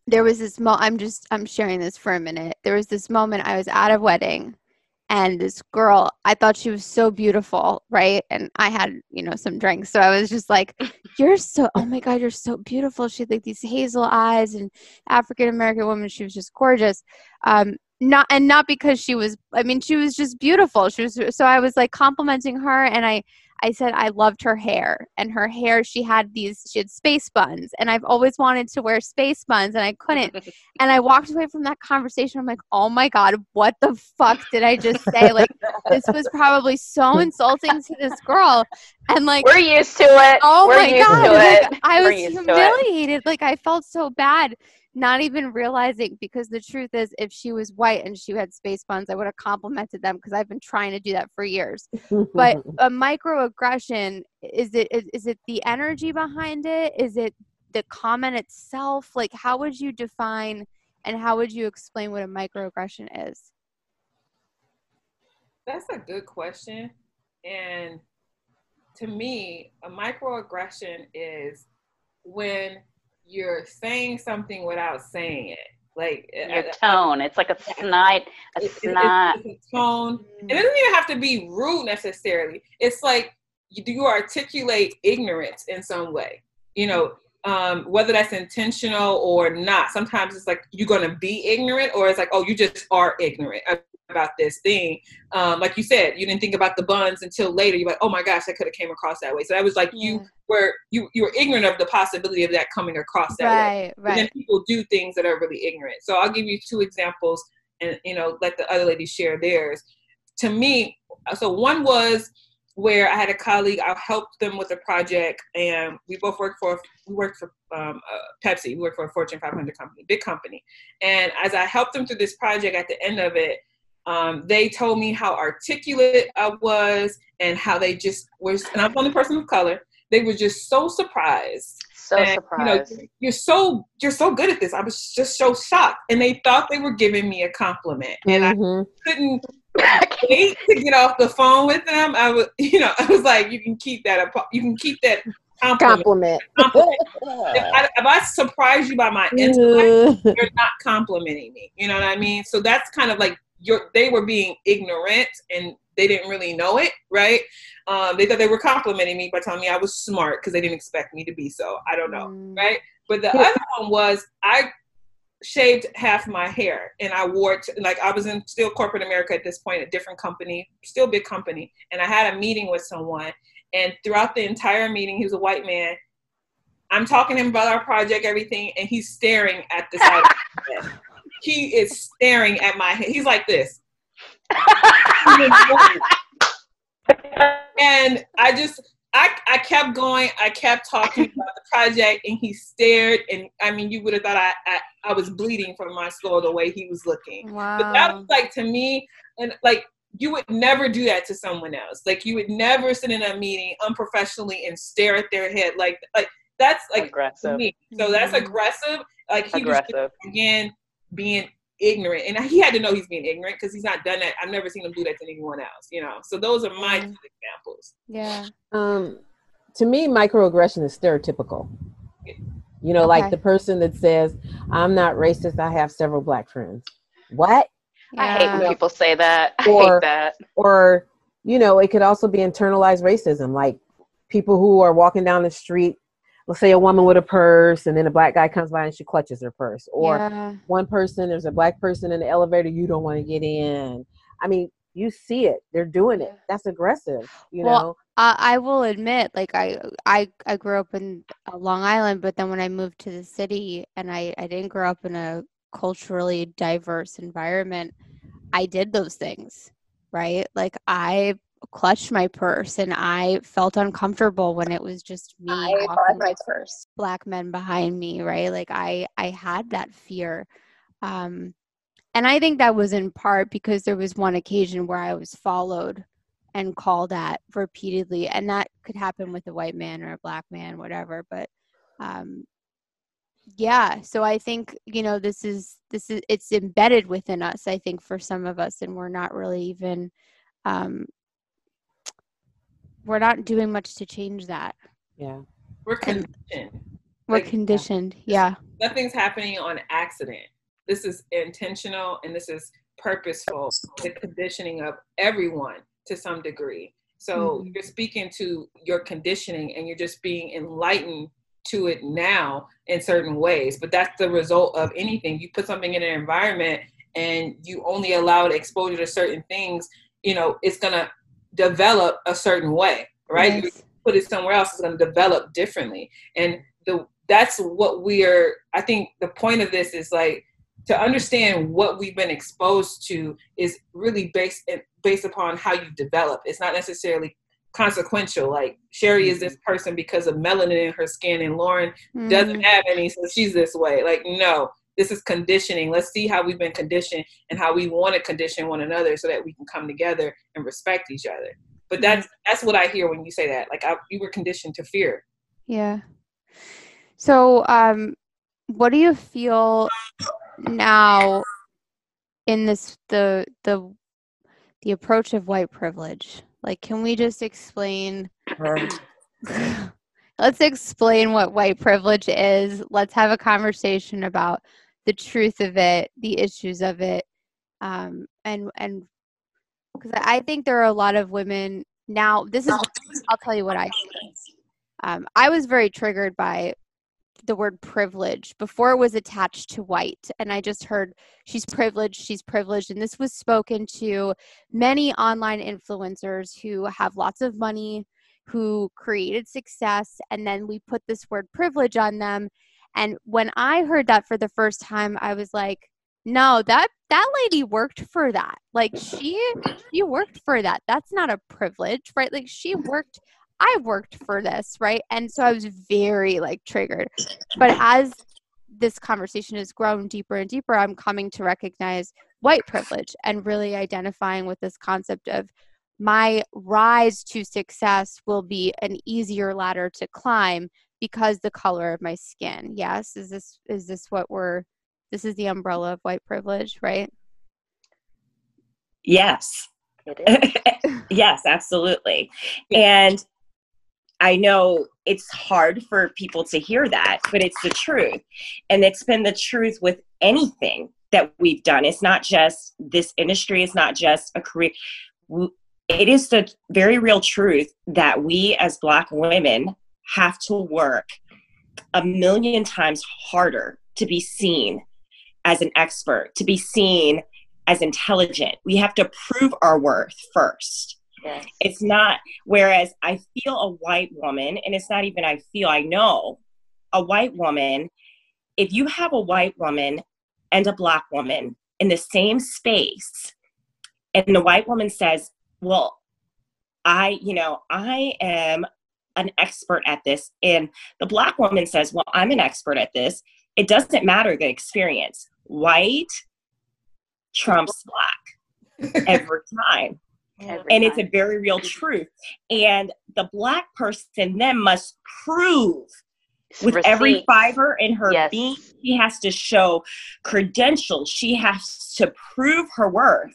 [SPEAKER 1] there was this mo i'm just i'm sharing this for a minute. There was this moment i was at a wedding and this girl i thought she was so beautiful right? And i had you know some drinks so i was just like you're so oh my god you're so beautiful. She had like these hazel eyes and african american woman she was just gorgeous. Um not and not because she was i mean she was just beautiful. She was so i was like complimenting her and i I said I loved her hair and her hair she had these she had space buns and I've always wanted to wear space buns and I couldn't. And I walked away from that conversation I'm like oh my god what the fuck did I just say? Like this was probably so insulting to this girl. And like
[SPEAKER 4] we're used to it.
[SPEAKER 1] Oh
[SPEAKER 4] we're
[SPEAKER 1] my god like, I was humiliated. Like I felt so bad not even realizing because the truth is if she was white and she had space buns i would have complimented them because i've been trying to do that for years. But a microaggression is it is, is it the energy behind it? Is it the comment itself? Like how would you define and how would you explain what a microaggression is?
[SPEAKER 3] That's a good question and to me a microaggression is when you're saying something without saying it. Like
[SPEAKER 4] your tone, it's like a snide, a it, snide
[SPEAKER 3] it's a tone. It doesn't even have to be rude necessarily. It's like you, you articulate ignorance in some way. You know, um, whether that's intentional or not. Sometimes it's like you're gonna be ignorant, or it's like, oh, you just are ignorant about this thing. Um, like you said, you didn't think about the buns until later. You're like, oh my gosh, I could have came across that way. So that was like yeah. you were you you were ignorant of the possibility of that coming across that
[SPEAKER 1] right,
[SPEAKER 3] way.
[SPEAKER 1] Right.
[SPEAKER 3] And then people do things that are really ignorant. So I'll give you two examples, and you know, let the other ladies share theirs. To me, so one was where I had a colleague. I helped them with a project, and we both worked for we worked for um, uh, Pepsi. We worked for a Fortune 500 company, big company. And as I helped them through this project, at the end of it, um, they told me how articulate I was and how they just were, and I'm the only person of color. They were just so surprised.
[SPEAKER 4] So and, surprised.
[SPEAKER 3] You know, you're so you're so good at this. I was just so shocked, and they thought they were giving me a compliment, and mm-hmm. I couldn't wait to get off the phone with them. I was, you know, I was like, you can keep that. You can keep that compliment. compliment. if, I, if, I, surprise you by my intellect, you're not complimenting me. You know what I mean? So that's kind of like you're, they were being ignorant and they didn't really know it, right? Um, they thought they were complimenting me by telling me I was smart because they didn't expect me to be so. I don't know, mm. right? But the other one was I shaved half my hair and I wore it like I was in still corporate America at this point, a different company, still big company, and I had a meeting with someone. And throughout the entire meeting, he was a white man. I'm talking to him about our project, everything, and he's staring at the side of head he is staring at my head. He's like this. and I just I, I kept going. I kept talking about the project, and he stared. And I mean, you would have thought I, I, I was bleeding from my skull the way he was looking.
[SPEAKER 1] Wow.
[SPEAKER 3] But that was like to me, and like you would never do that to someone else. Like you would never sit in a meeting unprofessionally and stare at their head. Like like that's like
[SPEAKER 4] aggressive.
[SPEAKER 3] Me. So that's mm-hmm. aggressive. Like he
[SPEAKER 4] aggressive.
[SPEAKER 3] was just, again being ignorant. And he had to know he's being ignorant because he's not done that. I've never seen him do that to anyone else you know? So those are my two examples.
[SPEAKER 1] Yeah.
[SPEAKER 2] Um to me microaggression is stereotypical. You know okay. like the person that says i'm not racist i have several black friends. What?
[SPEAKER 4] Yeah. i hate when people say that. I or, hate that.
[SPEAKER 2] or you know it could also be internalized racism like people who are walking down the street let's say a woman with a purse and then a black guy comes by and she clutches her purse or yeah. one person there's a black person in the elevator you don't want to get in. I mean you see it they're doing it that's aggressive you well, know?
[SPEAKER 1] I, I will admit like I, I i grew up in uh, long island but then when i moved to the city and i i didn't grow up in a culturally diverse environment i did those things right? Like i clutched my purse and I felt uncomfortable when it was just me I my purse. black men behind me, right? Like I I had that fear. Um and I think that was in part because there was one occasion where I was followed and called at repeatedly and that could happen with a white man or a black man whatever, but um yeah so i think you know this is this is it's embedded within us i think for some of us and we're not really even um, we're not doing much to change that.
[SPEAKER 2] Yeah.
[SPEAKER 3] We're conditioned.
[SPEAKER 1] we're like, conditioned. Yeah.
[SPEAKER 3] Nothing's happening on accident. This is intentional and this is purposeful. The conditioning of everyone to some degree. So mm-hmm. you're speaking to your conditioning and you're just being enlightened to it now in certain ways. But that's the result of anything. You put something in an environment and you only allowed exposure to certain things, you know, it's gonna develop a certain way, right? Yes. You put it somewhere else, it's going to develop differently. And the that's what we are. I think the point of this is like to understand what we've been exposed to is really based based upon how you develop. It's not necessarily consequential. Like Cheri is this mm-hmm. person because of melanin in her skin, and Lauren mm. doesn't have any, so she's this way. Like no, this is conditioning. Let's see how we've been conditioned and how we want to condition one another so that we can come together and respect each other. But that's that's what I hear when you say that. Like I, you were conditioned to fear.
[SPEAKER 1] Yeah. So, um, what do you feel now in this the the the approach of white privilege? Like, can we just explain? let's explain what white privilege is. Let's have a conversation about the truth of it, the issues of it, um, and and because I think there are a lot of women now. This is I'll tell you what I see. Um, I was very triggered by the word privilege before it was attached to white and i just heard she's privileged she's privileged and this was spoken to many online influencers who have lots of money who created success and then we put this word privilege on them and when I heard that for the first time, I was like, no, that that lady worked for that. Like she she worked for that. That's not a privilege, right? Like she worked I worked for this, right? And so I was very like triggered. But as this conversation has grown deeper and deeper, I'm coming to recognize white privilege and really identifying with this concept of my rise to success will be an easier ladder to climb because the color of my skin. Yes, is this is this what we're this is the umbrella of white privilege, right?
[SPEAKER 5] Yes. yes, absolutely. And I know it's hard for people to hear that, but it's the truth. And it's been the truth with anything that we've done. It's not just this industry, it's not just a career. It is the very real truth that we as Black women have to work a million times harder to be seen as an expert, to be seen as intelligent. We have to prove our worth first. Yes. It's not, whereas I feel a white woman, and it's not even I feel, I know a white woman, if you have a white woman and a black woman in the same space, and the white woman says, Well, I, you know, I am an expert at this. And the black woman says, Well, I'm an expert at this. It doesn't matter the experience. White trumps black every time. Every and time. it's a very real truth. And the black person then must prove with Receipt. every fiber in her yes. being, she has to show credentials. She has to prove her worth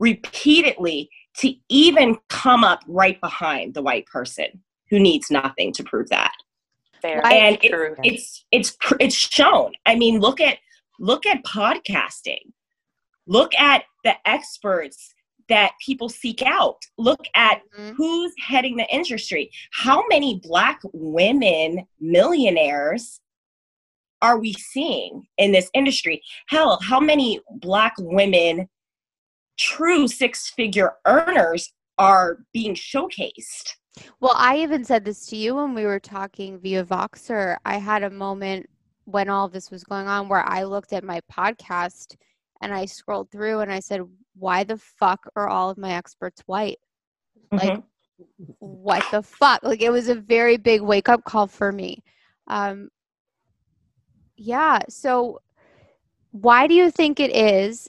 [SPEAKER 5] repeatedly to even come up right behind the white person who needs nothing to prove that. Fair. And it, it's it's it's shown. I mean, look at look at podcasting. Look at the experts that people seek out. Look at mm-hmm. who's heading the industry. How many Black women millionaires are we seeing in this industry? Hell, how many Black women, true six figure earners, are being showcased?
[SPEAKER 1] Well, I even said this to you when we were talking via Voxer. I had a moment when all this was going on where I looked at my podcast and I scrolled through and I said, why the fuck are all of my experts white? Mm-hmm. Like, what the fuck? Like, it was a very big wake up call for me. Um, yeah. So, why do you think it is,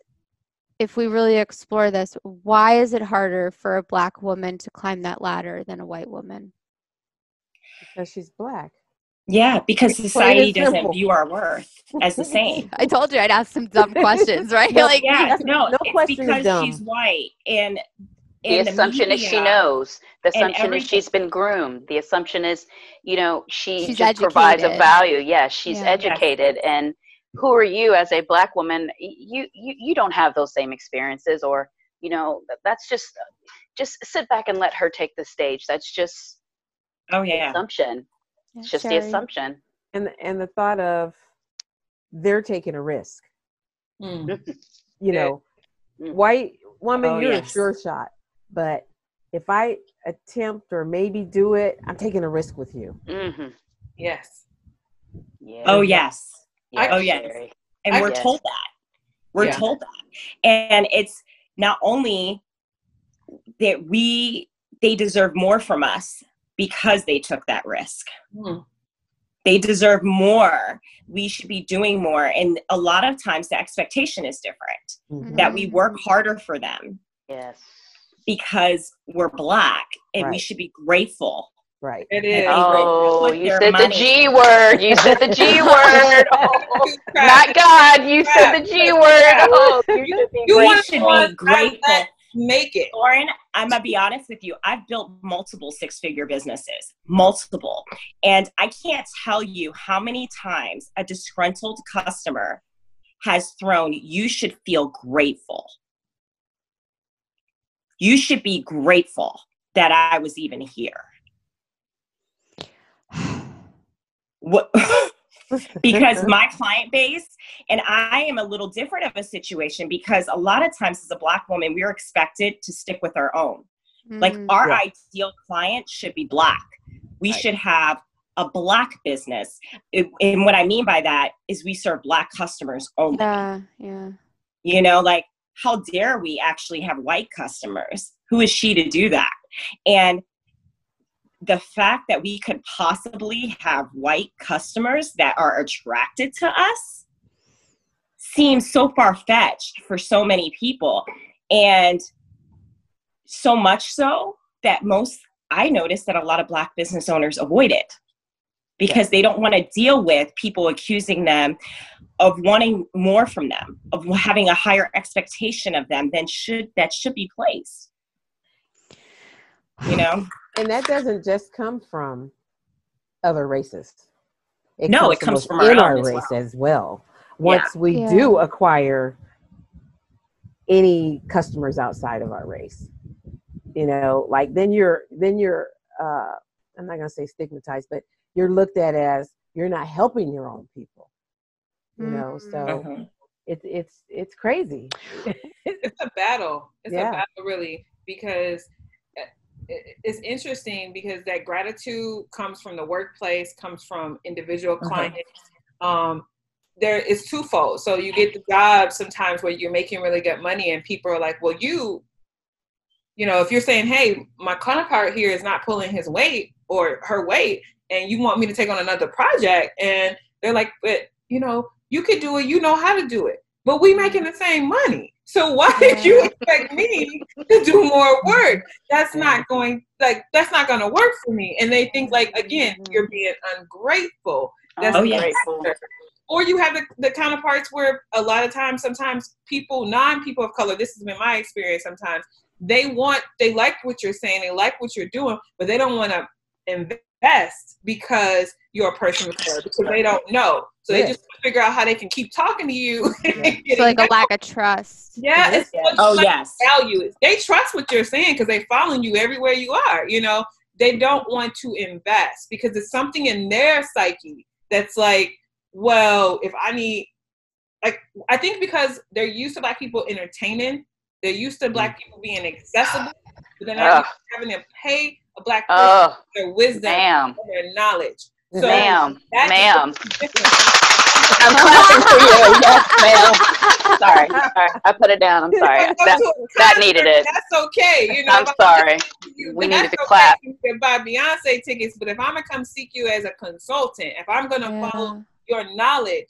[SPEAKER 1] if we really explore this, why is it harder for a black woman to climb that ladder than a white woman?
[SPEAKER 2] Because she's black.
[SPEAKER 5] Yeah, because society doesn't view our worth as the same.
[SPEAKER 1] I told you I'd ask some dumb questions, right?
[SPEAKER 5] no, like, yeah, no, no it's because she's white and.
[SPEAKER 7] The assumption the is she knows. The assumption is she's been groomed. The assumption is, you know, she she's just educated. provides a value. Yes, yeah, she's yeah. educated. Yes. And who are you as a black woman? You, you you don't have those same experiences, or you know, that's just just sit back and let her take the stage. That's just
[SPEAKER 5] oh yeah
[SPEAKER 7] assumption it's just the assumption.
[SPEAKER 2] And and the thought of they're taking a risk. Mm. you know, mm. white woman, oh, you're yes. a sure shot. But if I attempt or maybe do it, I'm taking a risk with you.
[SPEAKER 3] Mm-hmm. Yes.
[SPEAKER 5] Yeah. Oh yes. Oh yes. And I, we're yes. told that. We're yeah. told that. And it's not only that we they deserve more from us because they took that risk. Mm. They deserve more. We should be doing more. And a lot of times the expectation is different mm-hmm. that we work harder for them.
[SPEAKER 7] Yes.
[SPEAKER 5] Because we're black and right. we should be grateful.
[SPEAKER 2] Right.
[SPEAKER 3] It is.
[SPEAKER 7] Oh, you said money. the G word. You said the G word. Oh, not God. You said the G word. Oh, you should be,
[SPEAKER 5] you should be grateful
[SPEAKER 3] make it.
[SPEAKER 5] Lauren, I'm gonna be honest with you. I've built multiple six figure businesses, multiple. And I can't tell you how many times a disgruntled customer has thrown, you should feel grateful. You should be grateful that I was even here. What? because my client base and I am a little different of a situation because a lot of times as a black woman, we're expected to stick with our own. Mm, like our yeah. ideal client should be black. We right. should have a black business. It, and what I mean by that is we serve black customers only.
[SPEAKER 1] Yeah, yeah.
[SPEAKER 5] You know, like how dare we actually have white customers? Who is she to do that? And the fact that we could possibly have white customers that are attracted to us seems so far fetched for so many people. And so much so that most, I noticed that a lot of Black business owners avoid it because they don't want to deal with people accusing them of wanting more from them, of having a higher expectation of them than should that should be placed. You know?
[SPEAKER 2] And that doesn't just come from other races.
[SPEAKER 5] It no, comes it comes from,
[SPEAKER 2] from in our, our race well. as well. Once yeah. we yeah. do acquire any customers outside of our race, you know, like then you're then you're uh, I'm not gonna say stigmatized, but you're looked at as you're not helping your own people. You know, so mm-hmm. it's it's it's crazy.
[SPEAKER 3] it's a battle. It's yeah. a battle really because it's interesting because that gratitude comes from the workplace, comes from individual uh-huh. clients. Um, there is twofold. So you get the job sometimes where you're making really good money, and people are like, "Well, you, you know, if you're saying, hey, my counterpart here is not pulling his weight or her weight, and you want me to take on another project," and they're like, "But you know, you could do it. You know how to do it, but we making the same money." So why did you expect me to do more work? That's not going like that's not going to work for me. And they think like again, mm-hmm. you're being ungrateful. That's
[SPEAKER 5] oh, ungrateful. Yes.
[SPEAKER 3] Or you have the, the counterparts where a lot of times, sometimes people, non-people of color, this has been my experience sometimes, they want, they like what you're saying, they like what you're doing, but they don't want to invest invest because you're a person of color because they don't know. So yeah. they just figure out how they can keep talking to you.
[SPEAKER 1] Yeah. so like a lack of trust.
[SPEAKER 3] Yeah. It's
[SPEAKER 5] oh yes.
[SPEAKER 3] Value. They trust what you're saying because they following you everywhere you are. You know, they don't want to invest because it's something in their psyche that's like, well, if I need, like, I think because they're used to black people entertaining, they're used to black mm. people being accessible, but they're not having to pay a black person uh, their wisdom,
[SPEAKER 7] ma'am.
[SPEAKER 3] their knowledge.
[SPEAKER 7] So ma'am, ma'am. I'm clapping for you. Yes, ma'am. Sorry, sorry. I put it down. I'm sorry. That, that needed it.
[SPEAKER 3] That's okay. You know,
[SPEAKER 7] I'm sorry. We needed to
[SPEAKER 3] okay
[SPEAKER 7] clap.
[SPEAKER 3] You can buy Beyonce tickets, but if I'm gonna come seek you as a consultant, if I'm gonna yeah. follow your knowledge,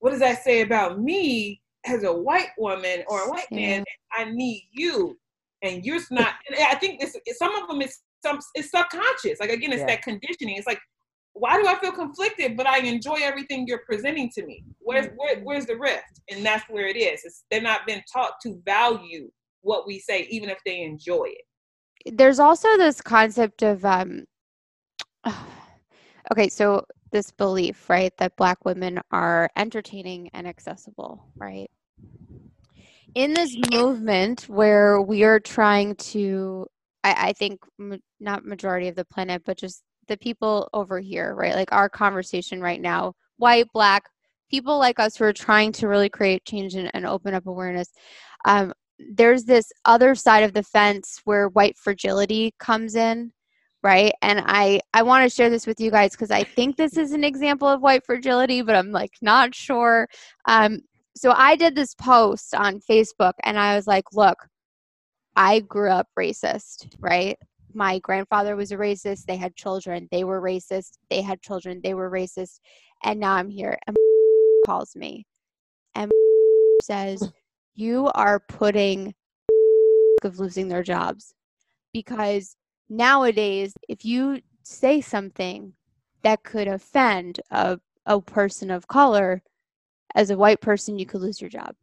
[SPEAKER 3] what does that say about me as a white woman or a white yeah. man? I need you, and you're not. And I think this. Some of them is some. It's subconscious. Like again, it's yeah. that conditioning. It's like why do I feel conflicted, but I enjoy everything you're presenting to me? Where's mm-hmm. where, where's the rift? And that's where it is. It's, they're not been taught to value what we say, even if they enjoy it.
[SPEAKER 1] There's also this concept of um, okay, so this belief, right, that black women are entertaining and accessible, right? In this movement where we are trying to, I, I think, not majority of the planet, but just the people over here, right? Like our conversation right now, white, black, people like us who are trying to really create change and, and open up awareness. Um, there's this other side of the fence where white fragility comes in right and i i want to share this with you guys because i think this is an example of white fragility but i'm like not sure um so i did this post on facebook and i was like look i grew up racist right my grandfather was a racist. They had children. They were racist. They had children. They were racist. And now I'm here. And calls me and says, You are putting of losing their jobs because nowadays, if you say something that could offend a, a person of color, as a white person, you could lose your job.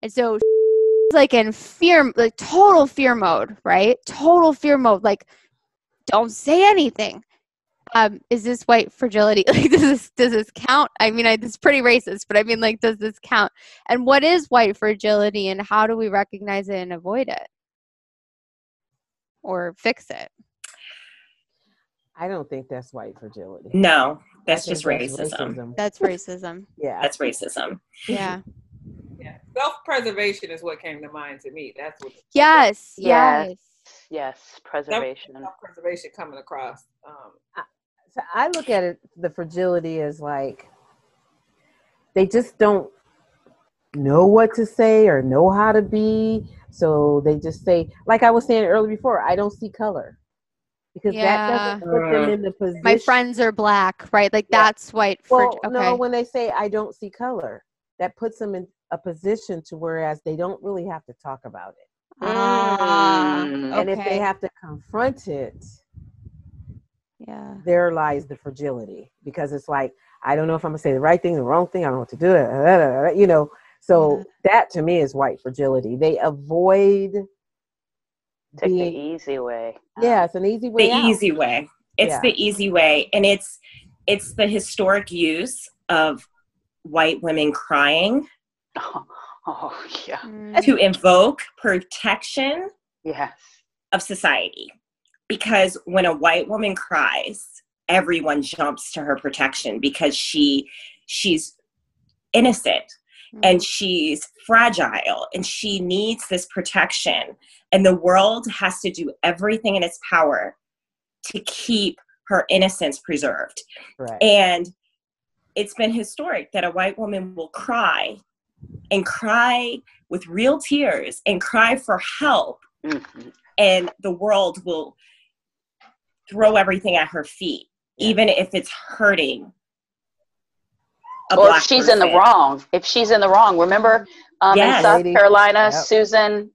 [SPEAKER 1] And so like in fear, like total fear mode, right? Total fear mode. Like, don't say anything. Um, is this white fragility? Like, does this does this count? I mean, I, it's pretty racist, but I mean, like, does this count? And what is white fragility, and how do we recognize it and avoid it, or fix it?
[SPEAKER 2] I don't think that's white fragility.
[SPEAKER 5] No, that's just racism.
[SPEAKER 1] Racism. That's racism.
[SPEAKER 2] yeah,
[SPEAKER 5] that's racism.
[SPEAKER 1] Yeah.
[SPEAKER 3] Yeah, self-preservation is what came to mind to me. That's what.
[SPEAKER 1] Yes. Yes.
[SPEAKER 7] Yes. Preservation.
[SPEAKER 3] Self-preservation coming across. Um,
[SPEAKER 2] I, so I look at it. The fragility is like they just don't know what to say or know how to be. So they just say, like I was saying earlier before, I don't see color because yeah. that doesn't put them in the position.
[SPEAKER 1] My friends are black, right? Like yeah. that's white.
[SPEAKER 2] Well, okay. no, when they say I don't see color, that puts them in a position to whereas they don't really have to talk about it.
[SPEAKER 1] Ah,
[SPEAKER 2] and okay. if they have to confront it,
[SPEAKER 1] yeah,
[SPEAKER 2] there lies the fragility because it's like I don't know if I'm gonna say the right thing, the wrong thing. I don't know what to do. You know, so yeah. that to me is white fragility. They avoid
[SPEAKER 7] take being, the easy way.
[SPEAKER 2] Yeah, it's an easy way.
[SPEAKER 5] The
[SPEAKER 2] out.
[SPEAKER 5] easy way. It's yeah. the easy way, and it's it's the historic use of white women crying
[SPEAKER 7] Oh, oh yeah.
[SPEAKER 5] Mm. To invoke protection
[SPEAKER 7] yes.
[SPEAKER 5] of society. Because when a white woman cries, everyone jumps to her protection because she she's innocent mm. and she's fragile and she needs this protection and the world has to do everything in its power to keep her innocence preserved
[SPEAKER 2] right.
[SPEAKER 5] and it's been historic that a white woman will cry and cry with real tears and cry for help mm-hmm. and the world will throw everything at her feet yeah. even if it's hurting
[SPEAKER 7] or if she's person. in the wrong if she's in the wrong remember um, yes. in south Lady. carolina yep. susan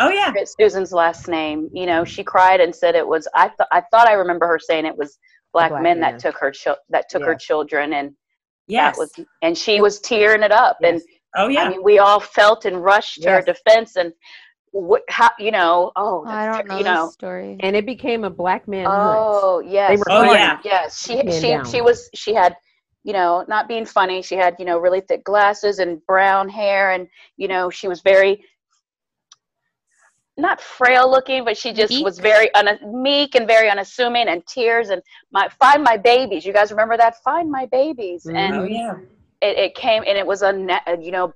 [SPEAKER 5] oh yeah
[SPEAKER 7] susan's last name you know she cried and said it was i, th- I thought i remember her saying it was black, black men man. that took her chi- that took her children and
[SPEAKER 5] yes.
[SPEAKER 7] that was and she was tearing it up yes. and
[SPEAKER 5] Oh yeah. I
[SPEAKER 7] mean, we all felt and rushed yes. her defense, and what how you know oh
[SPEAKER 1] I don't know
[SPEAKER 7] you know
[SPEAKER 1] story
[SPEAKER 2] and it became a black man
[SPEAKER 7] oh
[SPEAKER 2] hunt.
[SPEAKER 7] yes
[SPEAKER 5] oh yeah
[SPEAKER 7] yes she she down. she was she had you know not being funny she had you know really thick glasses and brown hair and you know she was very not frail looking but she just meek. was very un- meek and very unassuming and tears and my find my babies you guys remember that find my babies
[SPEAKER 5] mm-hmm.
[SPEAKER 7] and
[SPEAKER 5] oh, yeah
[SPEAKER 7] it, it came and it was a net, uh, you know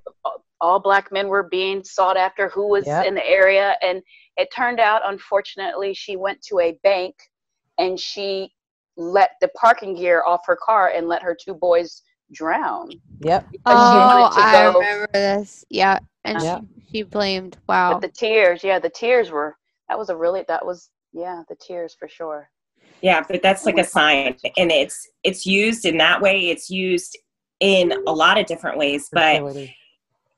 [SPEAKER 7] all black men were being sought after who was yep. in the area. And it turned out unfortunately she went to a bank and she let the parking gear off her car and let her two boys drown.
[SPEAKER 2] Yep.
[SPEAKER 1] Oh i remember this. Yeah. And yep. she, she blamed wow.
[SPEAKER 7] But the tears yeah the tears were that was a really that was yeah the tears for sure.
[SPEAKER 5] Yeah but that's like a sign. And it's it's used in that way. It's used in a lot of different ways but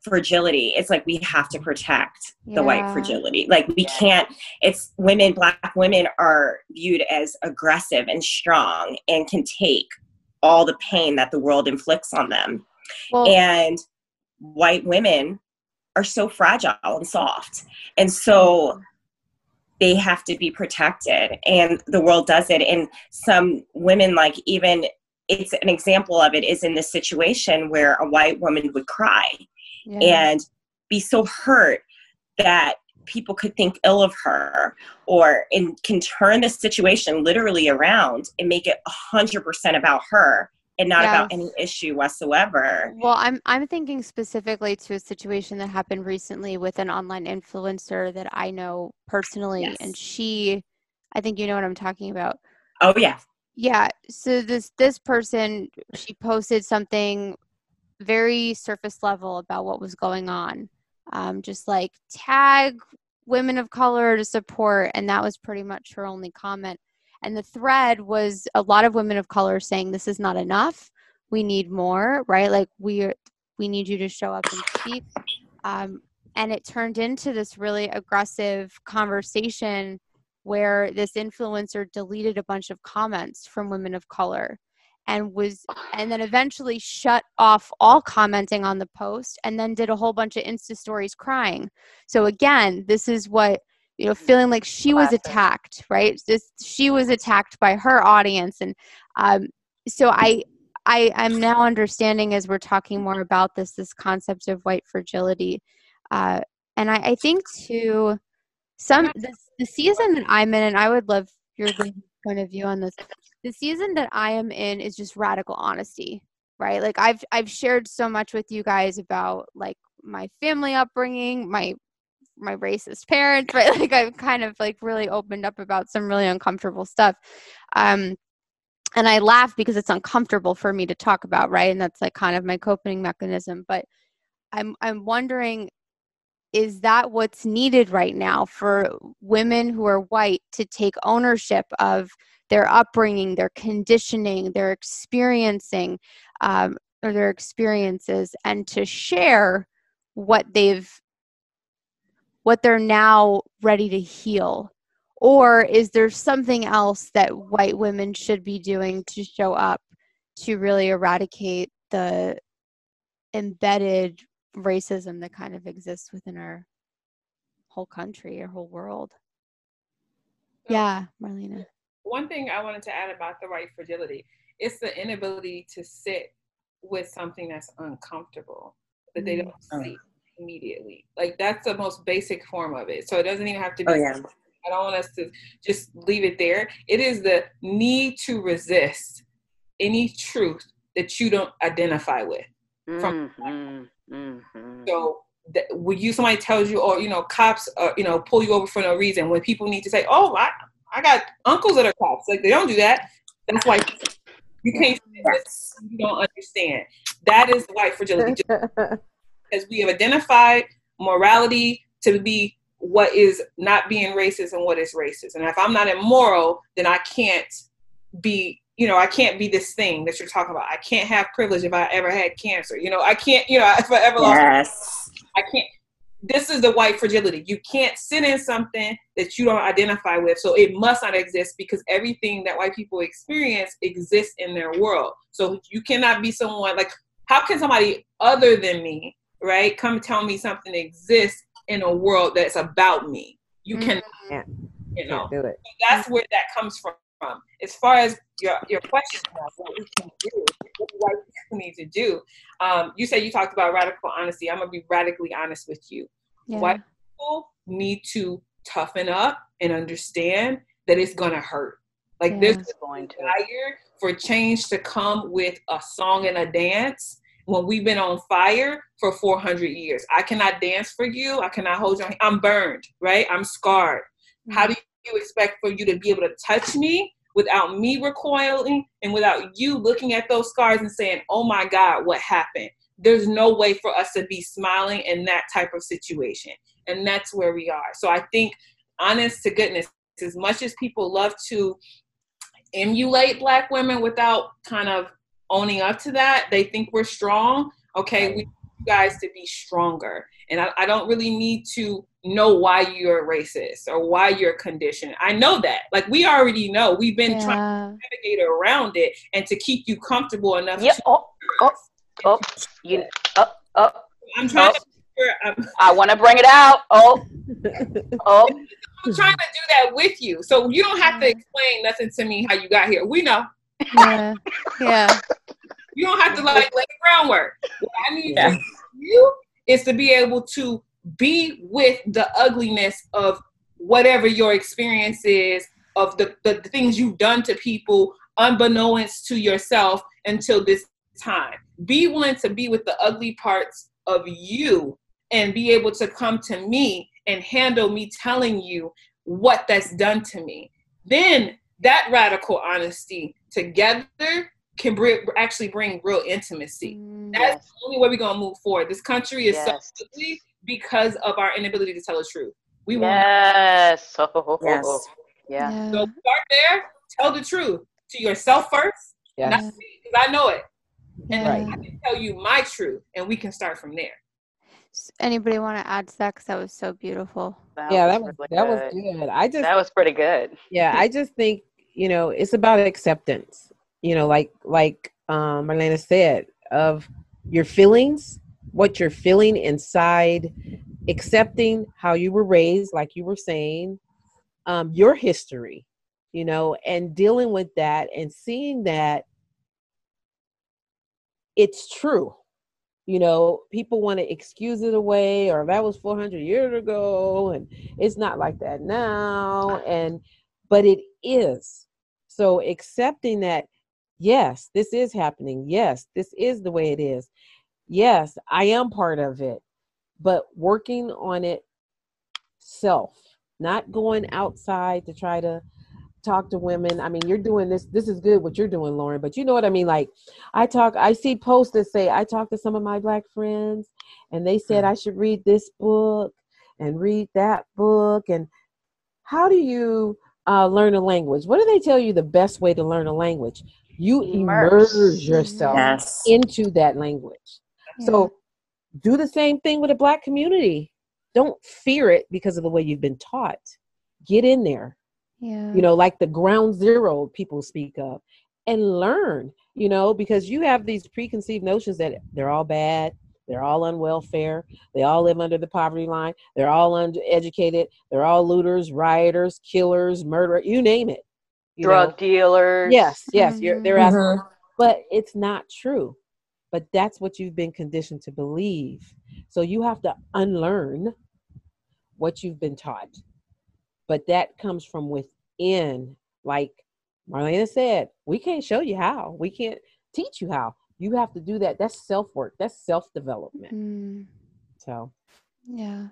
[SPEAKER 5] fragility. it's like we have to protect the white fragility. Like we can't it's women black women are viewed as aggressive and strong and can take all the pain that the world inflicts on them. Well, and white women are so fragile and soft. And so they have to be protected and the world does it. And some women like even it's an example of it is in this situation where a white woman would cry yeah. and be so hurt that people could think ill of her or and can turn the situation literally around and make it 100% about her and not yes. about any issue whatsoever.
[SPEAKER 1] Well, I'm I'm thinking specifically to a situation that happened recently with an online influencer that I know personally yes. and she I think you know what I'm talking about.
[SPEAKER 5] Oh yeah.
[SPEAKER 1] Yeah, so this this person she posted something very surface level about what was going on. Um, just like tag women of color to support, and that was pretty much her only comment. And the thread was a lot of women of color saying this is not enough. We need more, right? Like we are, we need you to show up and speak. Um, and it turned into this really aggressive conversation where this influencer deleted a bunch of comments from women of color and was and then eventually shut off all commenting on the post and then did a whole bunch of insta stories crying. So again this is what you know feeling like she was attacked right? This she was attacked by her audience. And um, so i i i'm now understanding as we're talking more about this this concept of white fragility. Uh, and I, I think too some this, the season that i'm in and i would love your point of view on this the season that I am in is just radical honesty, right? Like I've I've shared so much with you guys about like my family upbringing, my my racist parents, right? Like I've kind of like really opened up about some really uncomfortable stuff. Um and I laugh because it's uncomfortable for me to talk about, right? And that's like kind of my coping mechanism, but I'm I'm wondering is that what's needed right now for women who are white to take ownership of their upbringing, their conditioning, their experiencing, um, or their experiences, and to share what they've, what they're now ready to heal? Or is there something else that white women should be doing to show up to really eradicate the embedded racism that kind of exists within our whole country, our whole world? Yeah, Marlana
[SPEAKER 3] one thing I wanted to add about the white fragility, it's the inability to sit with something that's uncomfortable that they don't mm. see immediately. Like that's the most basic form of it. So it doesn't even have to be.
[SPEAKER 5] Oh, yeah.
[SPEAKER 3] I don't want us to just leave it there. It is the need to resist any truth that you don't identify with. From mm-hmm. So that when you somebody tells you, or you know, cops, uh, you know, pull you over for no reason. When people need to say, "Oh, I, I got uncles that are cops. Like they don't do that. That's why you can't. You don't understand. That is white fragility. Because we have identified morality to be what is not being racist and what is racist. And if I'm not immoral, then I can't be, you know, I can't be this thing that you're talking about. I can't have privilege if I ever had cancer. You know, I can't, you know, if I ever
[SPEAKER 5] yes.
[SPEAKER 3] lost, I can't this is the white fragility. You can't sit in something that you don't identify with. So it must not exist because everything that white people experience exists in their world. So you cannot be someone like, how can somebody other than me, right, come tell me something exists in a world that's about me. You can, mm-hmm. you know, do it. So that's where that comes from. As far as your your question about what we can do, what white people need to do, um, you said you talked about radical honesty. I'm gonna be radically honest with you. Yeah. White people need to toughen up and understand that it's gonna hurt. Like yeah. there's to desire for change to come with a song and a dance when we've been on fire for 400 years. I cannot dance for you. I cannot hold your hand. I'm burned, right? I'm scarred. Mm-hmm. How do you expect for you to be able to touch me without me recoiling and without you looking at those scars and saying, oh my God, what happened? There's no way for us to be smiling in that type of situation. And that's where we are. So I think, honest to goodness, as much as people love to emulate Black women without kind of owning up to that. They think we're strong. Okay, we you guys to be stronger. And I, I don't really need to know why you're racist or why you're conditioned. I know that. Like we already know. We've been yeah. trying to navigate around it and to keep you comfortable enough.
[SPEAKER 7] Yep. Oh, oh, oh, you, oh, oh. I'm trying oh. to. I'm, I want to bring it out. Oh,
[SPEAKER 3] oh. I'm trying to do that with you, so you don't have to explain nothing to me how you got here. We know.
[SPEAKER 1] Yeah. Yeah.
[SPEAKER 3] You don't have to like lay the groundwork. What I need yeah. you is to be able to be with the ugliness of whatever your experience is, of the, the, the things you've done to people unbeknownst to yourself until this time. Be willing to be with the ugly parts of you and be able to come to me and handle me telling you what that's done to me. Then that radical honesty together can bring, actually bring real intimacy. Mm, That's yes. the only way we're gonna move forward. This country is yes. so ugly because of our inability to tell the truth. We
[SPEAKER 7] want yes. Oh, yes.
[SPEAKER 3] Yeah. So start there. Tell the truth to yourself first. Yeah. Not me, because I know it. And right. I can tell you my truth, and we can start from there.
[SPEAKER 1] Anybody want to add to that? Because that was so beautiful.
[SPEAKER 2] That yeah, was that was really that good. was good. I just
[SPEAKER 7] that was pretty good.
[SPEAKER 2] Yeah, I just think you know it's about acceptance you know like like um marlana said of your feelings what you're feeling inside accepting how you were raised like you were saying um your history you know and dealing with that and seeing that it's true you know people want to excuse it away or that was 400 years ago and it's not like that now and but it is so accepting that, yes, this is happening. Yes, this is the way it is. Yes, I am part of it, but working on it self, not going outside to try to talk to women. I mean, you're doing this. This is good what you're doing, Lauren. But you know what I mean? Like, I talk. I see posts that say I talk to some of my black friends, and they said mm. I should read this book and read that book. And how do you uh, learn a language, what do they tell you the best way to learn a language? You immerse, immerse yourself yes. into that language. Yeah. So do the same thing with a black community. Don't fear it because of the way you've been taught. Get in there. Yeah. You know, like the ground zero people speak of and learn, you know, because you have these preconceived notions that they're all bad, they're all on welfare. They all live under the poverty line. They're all uneducated. They're all looters, rioters, killers, murderers, you name it.
[SPEAKER 7] You Drug know? dealers.
[SPEAKER 2] Yes, yes. Mm-hmm. they're asking, mm-hmm. but it's not true. But that's what you've been conditioned to believe. So you have to unlearn what you've been taught. But that comes from within. Like Marlana said, we can't show you how. We can't teach you how you have to do that that's self work that's self development mm. so
[SPEAKER 1] yeah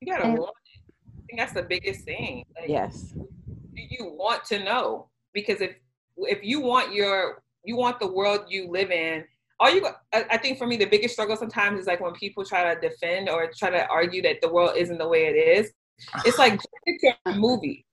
[SPEAKER 3] you gotta and, want it i think that's the biggest thing
[SPEAKER 2] like, yes
[SPEAKER 3] do you want to know because if if you want your you want the world you live in all you I think for me the biggest struggle sometimes is like when people try to defend or try to argue that the world isn't the way it is it's like it's a movie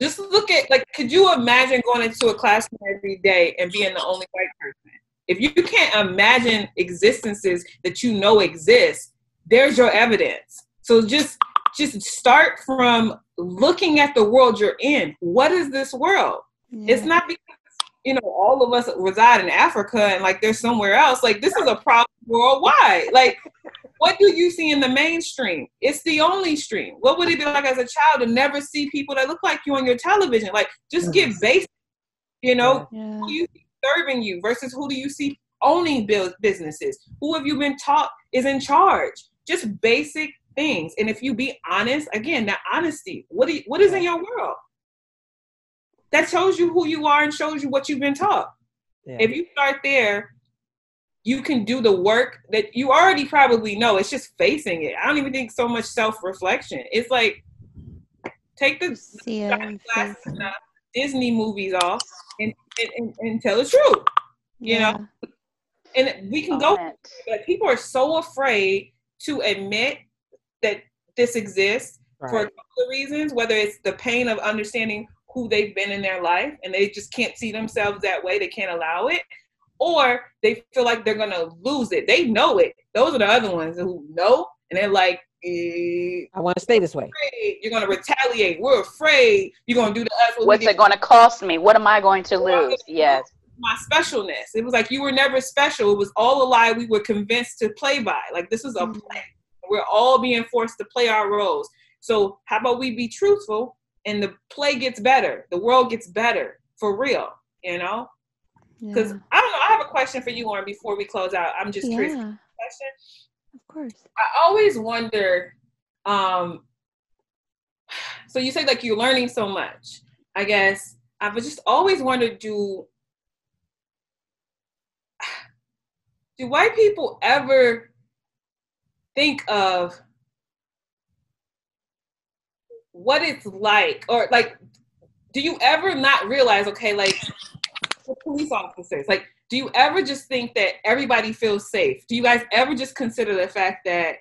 [SPEAKER 3] just look at like could you imagine going into a classroom every day and being the only white person if you can't imagine existences that you know exist, there's your evidence. So just just start from looking at the world you're in. What is this world? Yeah. It's not because you know all of us reside in Africa and like they're somewhere else. Like this is a problem worldwide. Like what do you see in the mainstream? It's the only stream. What would it be like as a child to never see people that look like you on your television? Like, just get basic. You know, yeah. who you see serving you versus who do you see owning build businesses? Who have you been taught is in charge? Just basic things. And if you be honest, again, that honesty. What do you, what is in your world? That shows you who you are and shows you what you've been taught. Yeah. If you start there, you can do the work that you already probably know. It's just facing it. I don't even think so much self reflection. It's like take the uh, Disney movies off and, and, and, tell the truth. You yeah. know, and we can go, but people are so afraid to admit that this exists right. for a couple of reasons. Whether it's the pain of understanding who they've been in their life and they just can't see themselves that way, they can't allow it, or they feel like they're gonna lose it. They know it. Those are the other ones who know, and they're like, eh,
[SPEAKER 2] "I want to stay this way."
[SPEAKER 3] You're gonna retaliate. We're afraid you're gonna do to us.
[SPEAKER 7] What What's it gonna cost me? What am I going to lose? Yes.
[SPEAKER 3] My specialness. It was like you were never special. It was all a lie we were convinced to play by. Like this is a mm-hmm. play. We're all being forced to play our roles. So how about we be truthful and the play gets better, the world gets better for real, you know? Because yeah. I don't know. I have a question for you, Lauren, before we close out. I'm just yeah. curious. Question.
[SPEAKER 1] Of course.
[SPEAKER 3] I always wonder. Um, so you say like you're learning so much. I guess I've just always wondered do do white people ever think of what it's like or like do you ever not realize okay like police officers. Like, do you ever just think that everybody feels safe? Do you guys ever just consider the fact that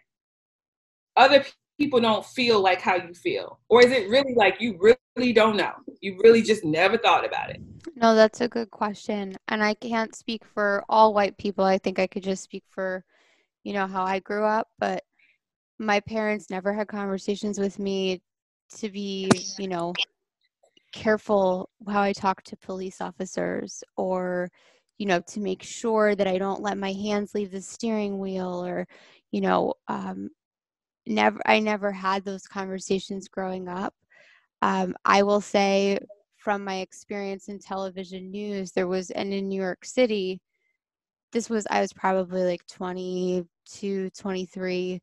[SPEAKER 3] other people don't feel like how you feel? Or is it really like you really don't know? You really just never thought about it?
[SPEAKER 1] No, that's a good question. And I can't speak for all white people. I think I could just speak for, you know, how I grew up. But my parents never had conversations with me to be, you know, careful how I talk to police officers or you know to make sure that I don't let my hands leave the steering wheel or you know um, never I never had those conversations growing up. Um, I will say from my experience in television news, there was and in New York City, this was I was probably like 22, 23,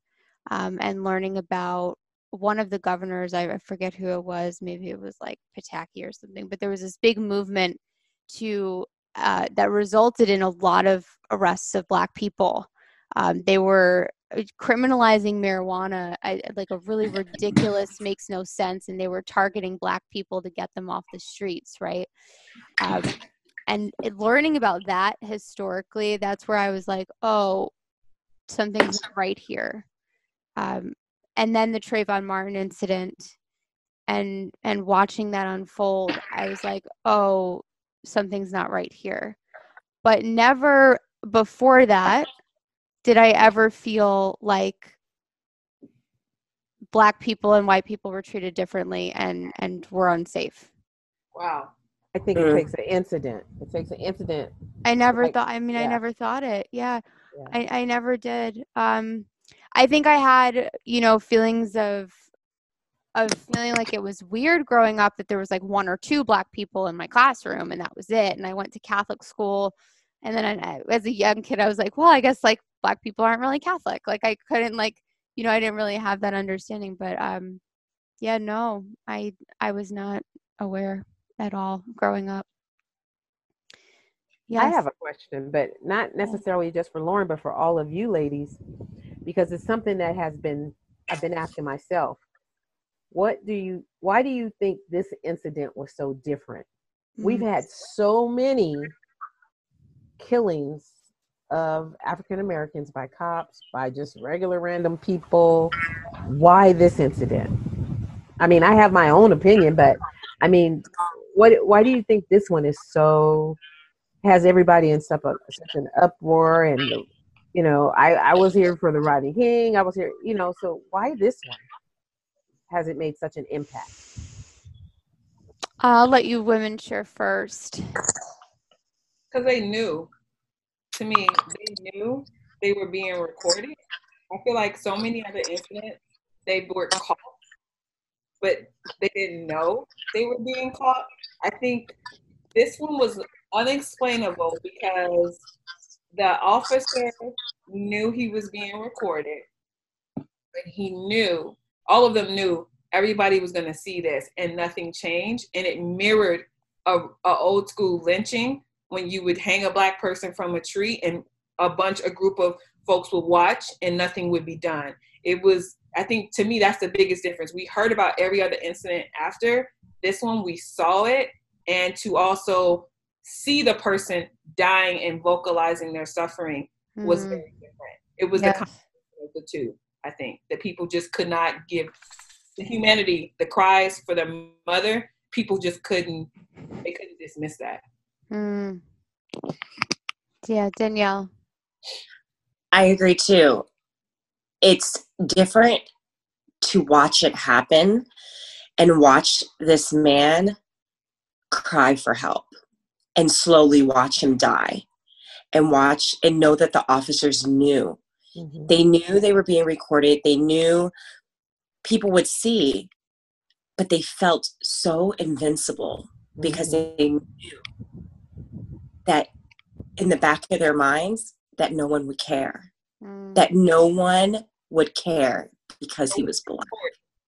[SPEAKER 1] um, and learning about one of the governors, I forget who it was, maybe it was like Pataki or something, but there was this big movement to uh, that resulted in a lot of arrests of black people. Um, they were uh, criminalizing marijuana I, like a really ridiculous makes no sense and they were targeting black people to get them off the streets right um, and learning about that historically that's where i was like oh something's right here um, and then the Trayvon Martin incident and and watching that unfold, I was like, oh, something's not right here. But never before that did I ever feel like black people and white people were treated differently and and were unsafe.
[SPEAKER 3] Wow.
[SPEAKER 2] I think it mm. takes an incident. It takes an incident.
[SPEAKER 1] I never like, thought I mean yeah. I never thought it. Yeah. yeah. I, I never did. Um I think I had, you know, feelings of of feeling like it was weird growing up that there was like one or two black people in my classroom and that was it. And I went to Catholic school, and then I, as a young kid, I was like, well, I guess like black people aren't really Catholic. Like I couldn't like, you know, I didn't really have that understanding. But um, yeah, no, I I was not aware at all growing up.
[SPEAKER 2] Yes. I have a question, but not necessarily just for Lauren, but for all of you ladies because it's something that has been I've been asking myself. What do you why do you think this incident was so different? Mm-hmm. We've had so many killings of African Americans by cops, by just regular random people. Why this incident? I mean, I have my own opinion, but I mean, what why do you think this one is so has everybody in such, a, such an uproar and you know, I, I was here for the Rodney King. I was here, you know, so why this one has it made such an impact?
[SPEAKER 1] I'll let you women share first.
[SPEAKER 3] Because they knew, to me, they knew they were being recorded I feel like so many other incidents, they were caught, but they didn't know they were being caught. I think this one was unexplainable because the officer knew he was being recorded. And he knew, all of them knew everybody was going to see this and nothing changed. And it mirrored a, a old school lynching when you would hang a black person from a tree and a bunch, a group of folks would watch and nothing would be done. It was, I think to me, that's the biggest difference. We heard about every other incident after this one, we saw it, and to also see the person dying and vocalizing their suffering mm-hmm. was very different. It was yes. the combination of the two, I think, that people just could not give the humanity, the cries for their mother, people just couldn't, they couldn't dismiss that. Mm.
[SPEAKER 1] Yeah, Danielle.
[SPEAKER 5] I agree too. It's different to watch it happen and watch this man cry for help and slowly watch him die and watch and know that the officers knew. Mm-hmm. They knew they were being recorded, they knew people would see, but they felt so invincible because mm-hmm. they knew that in the back of their minds that no one would care, mm. that no one would care because he was black.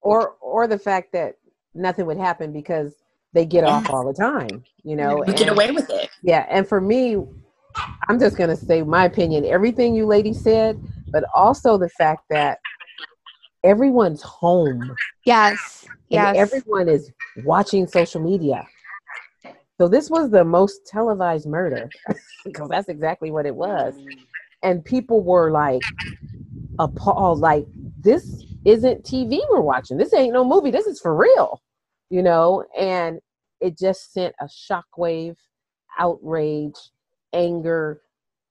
[SPEAKER 2] Or or the fact that nothing would happen because they get yes. off all the time, you know.
[SPEAKER 5] You get away with it.
[SPEAKER 2] Yeah, and for me, I'm just gonna say my opinion. Everything you ladies said, but also the fact that everyone's home.
[SPEAKER 1] Yes. Yes.
[SPEAKER 2] everyone is watching social media. So this was the most televised murder because that's exactly what it was. And people were like appalled, like, this isn't TV we're watching. This ain't no movie. This is for real, you know? And it just sent a shockwave, outrage, anger,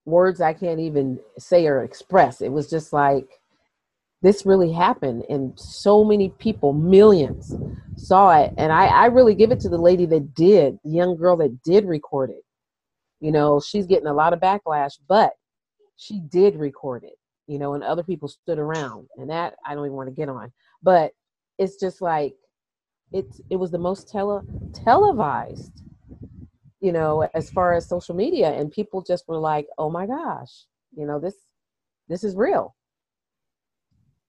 [SPEAKER 2] words I can't even say or express. It was just like, this really happened and so many people millions saw it. And I, I really give it to the lady that did the young girl that did record it. You know she's getting a lot of backlash but she did record it you know and other people stood around and that i don't even want to get on. But it's just like it's it was the most tele televised you know as far as social media and people just were like oh my gosh you know this this is real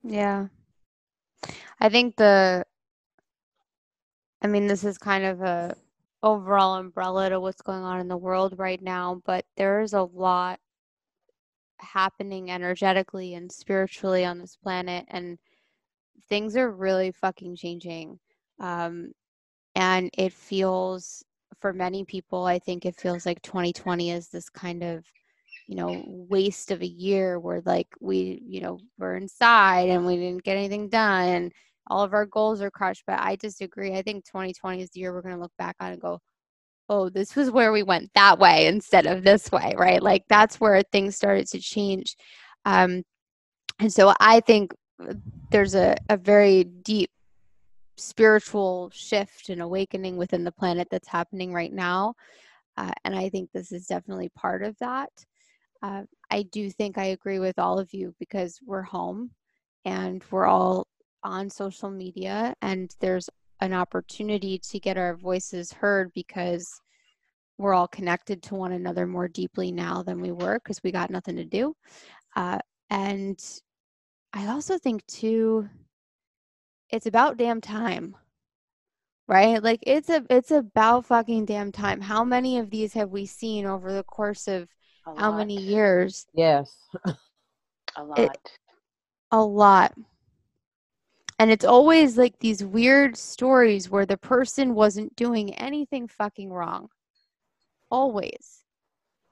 [SPEAKER 1] yeah. I think the I mean this is kind of a overall umbrella to what's going on in the world right now, but there is a lot happening energetically and spiritually on this planet and things are really fucking changing. Um and it feels for many people, I think it feels like 2020 is this kind of you know waste of a year where like we you know we're inside and we didn't get anything done and all of our goals are crushed. But i disagree. I think 2020 is the year we're going to look back on and go oh this was where we went that way instead of this way right? Like that's where things started to change. Um and so i think uh, there's a, a very deep spiritual shift and awakening within the planet that's happening right now uh, and i think this is definitely part of that uh, I do think I agree with all of you because we're home and we're all on social media, and there's an opportunity to get our voices heard because we're all connected to one another more deeply now than we were because we got nothing to do. Uh, and I also think, too, it's about damn time right like it's a it's about fucking damn time how many of these have we seen over the course of how many years?
[SPEAKER 2] Yes.
[SPEAKER 7] a lot. It,
[SPEAKER 1] a lot. And it's always like these weird stories where the person wasn't doing anything fucking wrong. Always.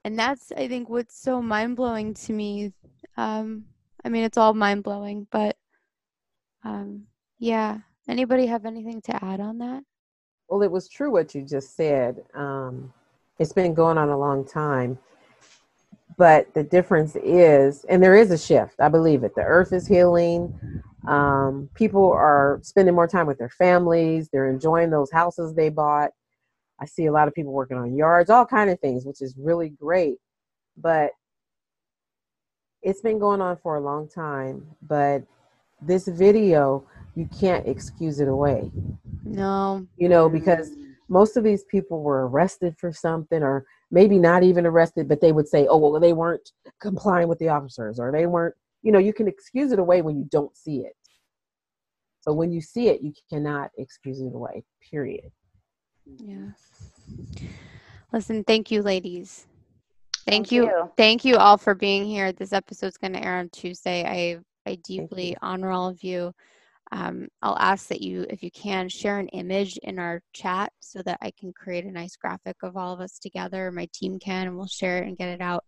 [SPEAKER 1] And that's, I think, what's so mind blowing to me. Um, I mean, it's all mind blowing, but um, yeah. Anybody have anything to add on that?
[SPEAKER 2] Well, it was true what you just said. Um, it's been going on a long time. But the difference is, and there is a shift, I believe it. The earth is healing. Um, people are spending more time with their families. They're enjoying those houses they bought. I see a lot of people working on yards, all kind of things, which is really great. But it's been going on for a long time, but this video, you can't excuse it away.
[SPEAKER 1] No.
[SPEAKER 2] You know, because most of these people were arrested for something or maybe not even arrested, but they would say, oh, well, they weren't complying with the officers or they weren't, you know, you can excuse it away when you don't see it. But when you see it, you cannot excuse it away, period.
[SPEAKER 1] Yeah. Listen, thank you, ladies. Thank, thank you. you. Thank you all for being here. This episode's going to air on Tuesday. I I deeply honor all of you. Um, I'll ask that you, if you can, share an image in our chat so that I can create a nice graphic of all of us together. My team can, and we'll share it and get it out.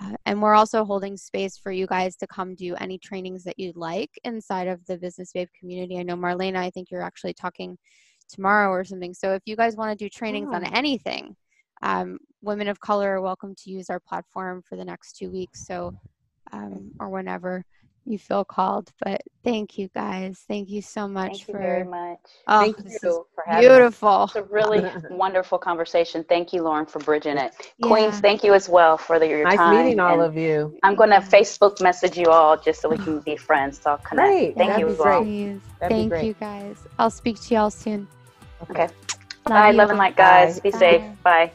[SPEAKER 1] Uh, and we're also holding space for you guys to come do any trainings that you'd like inside of the Business Babe community. I know Marlana, I think you're actually talking tomorrow or something. So if you guys want to do trainings on anything, um, women of color are welcome to use our platform for the next two weeks. So, um, or whenever you feel called. But thank you guys. Thank you so much
[SPEAKER 7] thank
[SPEAKER 1] for
[SPEAKER 7] very much.
[SPEAKER 1] Oh,
[SPEAKER 7] thank you
[SPEAKER 1] for having beautiful.
[SPEAKER 7] It's a really wonderful conversation. Thank you, Lauren, for bridging it. Yeah. Queens, thank you as well for the, your
[SPEAKER 2] nice
[SPEAKER 7] time.
[SPEAKER 2] Nice meeting all of you.
[SPEAKER 7] I'm going to Facebook message you all just so we can be friends. So I'll connect.
[SPEAKER 2] Great.
[SPEAKER 7] Thank
[SPEAKER 2] That'd
[SPEAKER 7] you
[SPEAKER 2] as
[SPEAKER 1] well. Thank you guys. I'll speak to y'all soon.
[SPEAKER 7] Okay. Love Bye. Love and light, guys. Bye. Be Bye. safe. Bye.